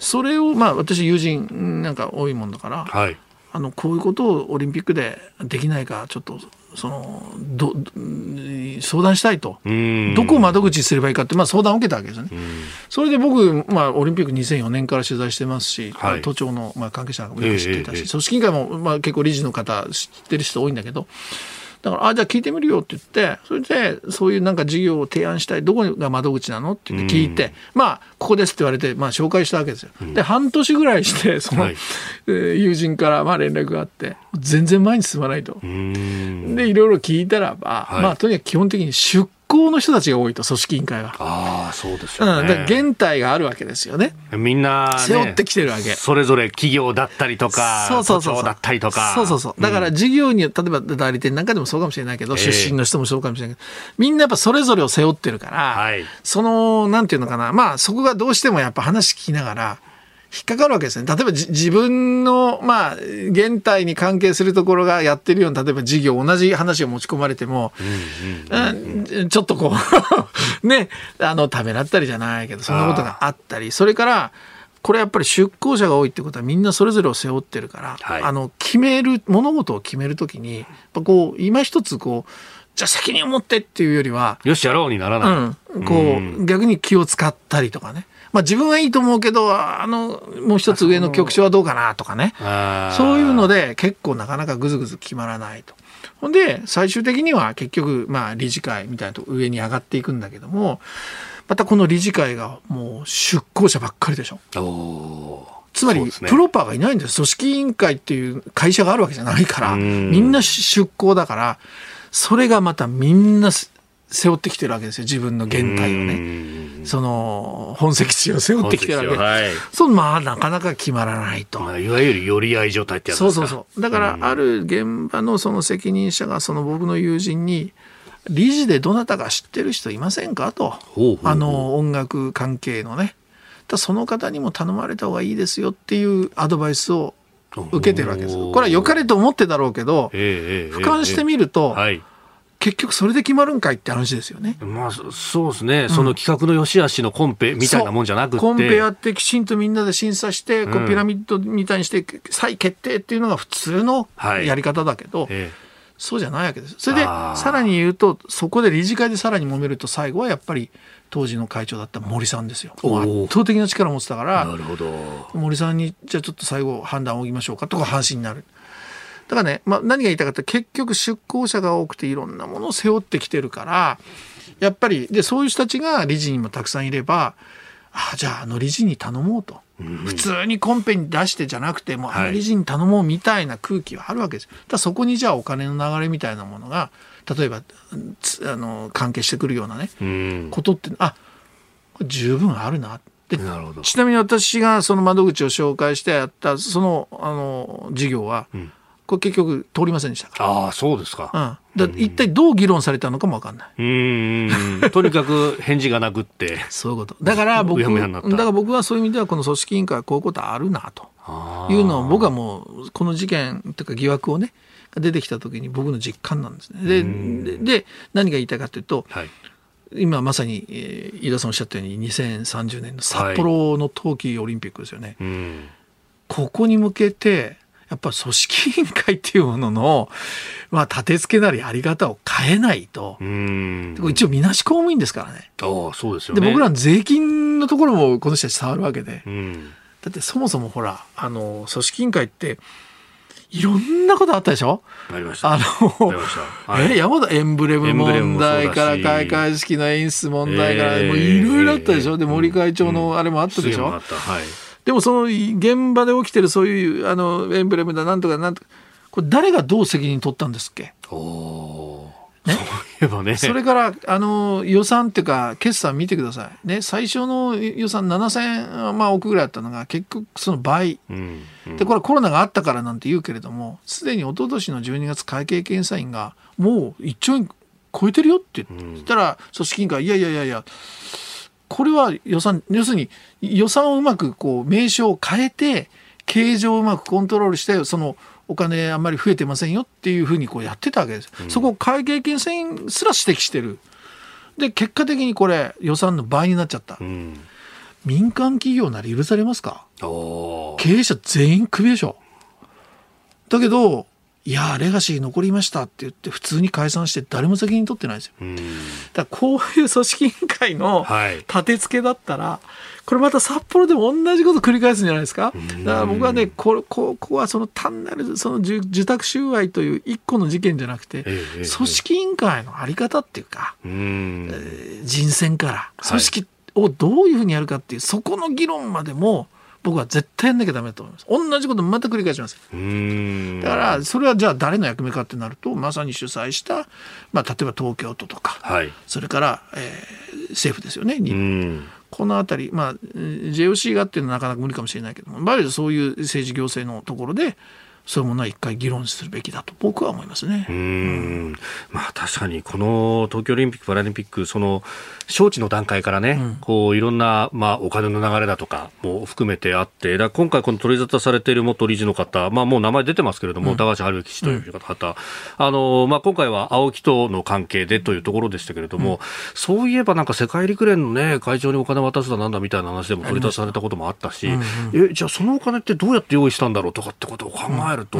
それをまあ私友人なんか多いもんだからはい。あのこういうことをオリンピックでできないかちょっとそのどど相談したいと。うん。どこを窓口にすればいいかって、まあ、相談を受けたわけですよね。それで僕、まあ、オリンピック2004年から取材してますし、はい。都庁の、まあ、関係者なんかもよく知ってたし、ええええ。組織委員会も、まあ、結構理事の方知ってる人多いんだけどだからあじゃあ聞いてみるよって言ってそれでそういうなんか事業を提案したいどこが窓口なのって言って聞いて、まあここですって言われて、まあ、紹介したわけですよ。で半年ぐらいしてその、はい。えー友人からまあ連絡があって全然前に進まないと。うん。でいろいろ聞いたらば、はい。まあとにかく基本的に出向の人たちが多いと組織委員会は。ああそうですうん、よね、だから現体があるわけですよね。みんな、ね、背負ってきてるわけ。それぞれ企業だったりとかそうそうそうそう。だったりとか。そうそうそう。だから事業に、例えば代理店なんかでもそうかもしれないけど、ええ。出身の人もそうかもしれないけど、みんなやっぱそれぞれを背負ってるから、はい。その、なんていうのかな、まあそこがどうしてもやっぱ話聞きながら、引っかかるわけですね。例えばじ自分の、まあ、現体に関係するところがやってるような、例えば事業、同じ話を持ち込まれても、うんちょっとこう、(laughs) ね、あの、ためらったりじゃないけど、そんなことがあったり、それから、これやっぱり出向者が多いってことはみんなそれぞれを背負ってるから、はい。あの、決める、物事を決めるときに、やっぱこう、今一つこう、じゃあ責任を持ってっていうよりは、よしやろうにならない、うん、こう、逆に気を使ったりとかね。まあ自分はいいと思うけど、あの、もう一つ上の局長はどうかなとかね。そういうので結構なかなかぐずぐず決まらないと。ほんで、最終的には結局、まあ理事会みたいなとこ上に上がっていくんだけども、またこの理事会がもう出向者ばっかりでしょ。つまり、ねプロパーがいないんです。組織委員会っていう会社があるわけじゃないから、うんみんな出向だから、それがまたみんなす背負ってきてるわけですよ。自分の原体をうね。んその、本籍地を背負ってきてるわけ。はいそう、まあ、なかなか決まらないと。まあ、いわゆる寄り合い状態ってやつそうですかそうそう。だから、ある現場のその責任者が、その僕の友人に、理事でどなたか知ってる人いませんかと。あの、音楽関係のね。だその方にも頼まれた方がいいですよっていうアドバイスを受けてるわけです。これは良かれと思ってだろうけど、俯瞰してみると、はい結局それで決まるんかいって話ですよね。まあ、そそうですね、その企画の良し悪しのコンペみたいなもんじゃなくて、コンペやってきちんとみんなで審査して、こううんピラミッドみたいにして再決定っていうのが普通のはいやり方だけど、えそうじゃないわけです。それでさらに言うとそこで理事会でさらに揉めると最後はやっぱり当時の会長だった森さんですよ。圧倒的な力を持ってたからえなるほど。森さんにじゃあちょっと最後判断を仰ぎましょうかとか話になる。だからね、まあ、何が言いたかった結局出向者が多くていろんなものを背負ってきてるからやっぱりでそういう人たちが理事にもたくさんいればあじゃああの理事に頼もうと、普通にコンペに出してじゃなくてもうあの理事に頼もうみたいな空気はあるわけです。だからそこにじゃあお金の流れみたいなものが例えばつあの関係してくるようなねうん。ことってあ十分あるなでなるほど。ちなみに私がその窓口を紹介してやったそのあの事業は、んこれ結局通りませんでしたかああ、そうですか。ら、うん、だ一体どう議論されたのかも分かんない。うーん。とにかく返事がなくって。そういうこと。だから僕、だから僕はそういう意味ではこの組織委員会はこういうことあるなというのを僕はもうこの事件というか疑惑をねが出てきた時に僕の実感なんですね。ででで何が言いたいかというとはい。今まさに、えー飯田さんおっしゃったように2030年の札幌の冬季オリンピックですよね。うん。ここに向けて、やっぱ組織委員会っていうものの、まあ、立て付けなりやり方を変えないと一応みなし公務員ですからね。ああ、そうですよで、ね。僕らの税金のところもこの人たち触るわけで。うん。だってそもそもほら、あの、組織委員会って、いろんなことあったでしょ？なりました。あの、ました。はいえ山田エンブレム問題から開会式の演出問題から、ええもういろいろあったでしょ、ええで森会長のあれもあったでしょ、水もあった。はい。でもその現場で起きてるそういうあのエンブレムだなんとかなんとかこれ誰がどう責任取ったんですっけ？おお。ね？えばね。それからあの予算っていうか決算見てください。ね？最初の予算7000、まあ、億ぐらいあったのが結局その倍。うんうんでこれはコロナがあったからなんて言うけれどもすでに一昨年の12月会計検査院がもう1兆円超えてるよって言ったら組織委員会いやいやいやいやこれは予算要するに予算をうまくこう名称を変えて経常をうまくコントロールしてそのお金あんまり増えてませんよっていうふうにこうやってたわけです、そこを会計検査院すら指摘してる。で結果的にこれ予算の倍になっちゃった、うん。民間企業なら許されますか？経営者全員クビでしょ。だけどいやレガシー残りましたって言って普通に解散して誰も責任取ってないですよ。うん。だからこういう組織委員会のはい。立て付けだったらこれまた札幌でも同じこと繰り返すんじゃないですか？だから僕はねこれここはその単なるその受受託収賄という一個の事件じゃなくてええ組織委員会のあり方っていうかうん。人選からはい。組織をどういうふうにやるかっていうそこの議論までも僕は絶対やんなきゃダメだと思います。同じことまた繰り返します。うん。だからそれはじゃあ誰の役目かってなるとまさに主催した、まあ、例えば東京都とかはい。それから、えー政府ですよね、このあたり、まあ、えー JOC がっていうのはなかなか無理かもしれないけども、バイそういう政治行政のところで、そういうものは一回議論するべきだと僕は思いますね。うーん。まあ確かにこの東京オリンピック・パラリンピックその招致の段階からね、こういろんな、まあ、お金の流れだとかも含めてあってだ今回この取り沙汰されている元理事の方、まあ、もう名前出てますけれども、高橋治之氏という方、あのまあ、今回は青木との関係でというところでしたけれども、そういえばなんか世界陸連の、ね、会長にお金渡すだなんだみたいな話でも取り沙汰されたこともあったし、えじゃあそのお金ってどうやって用意したんだろうとかってことを考えると、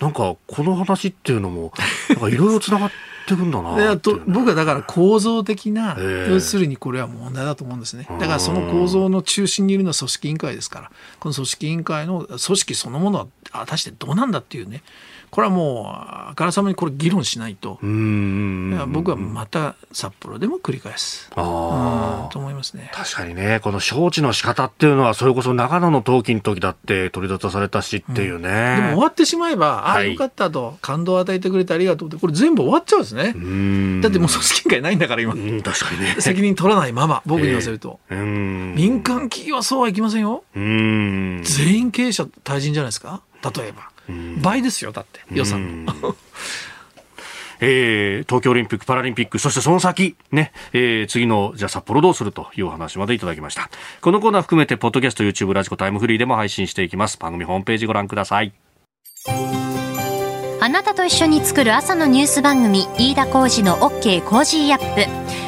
なんかこの話っていうのもなんかいろいろつながっていくんだな (laughs) 僕はだから構造的な、ええ。要するにこれは問題だと思うんですね。だからその構造の中心にいるのは組織委員会ですから、この組織委員会の組織そのものは果たしてどうなんだっていうね、これはもうあからさまにこれ議論しないと、僕はまた札幌でも繰り返す、あと思いますね。確かにね、この招致の仕方っていうのは、それこそ長野の陶器の時だって取り沙汰されたしっていうね。でも終わってしまえば、ああ、はいよかったと、感動を与えてくれてありがとうって、これ全部終わっちゃうんですねだってもう組織委員会ないんだから、今う。ん、確かにね。(laughs) 責任取らないまま、僕に言わせると。うーん。民間企業はそうはいきませんよ。うーん。全員経営者対人じゃないですか例えば。倍ですよ、だって、予算の。(laughs) えー東京オリンピック・パラリンピック、そしてその先、ね、えー次の、じゃあ札幌どうするというお話までいただきました。このコーナー含めて、ポッドキャスト、YouTube、 radiko、タイムフリーでも配信していきます。番組ホームページご覧ください。あなたと一緒に作る朝のニュース番組飯田浩司の OK コージーアップ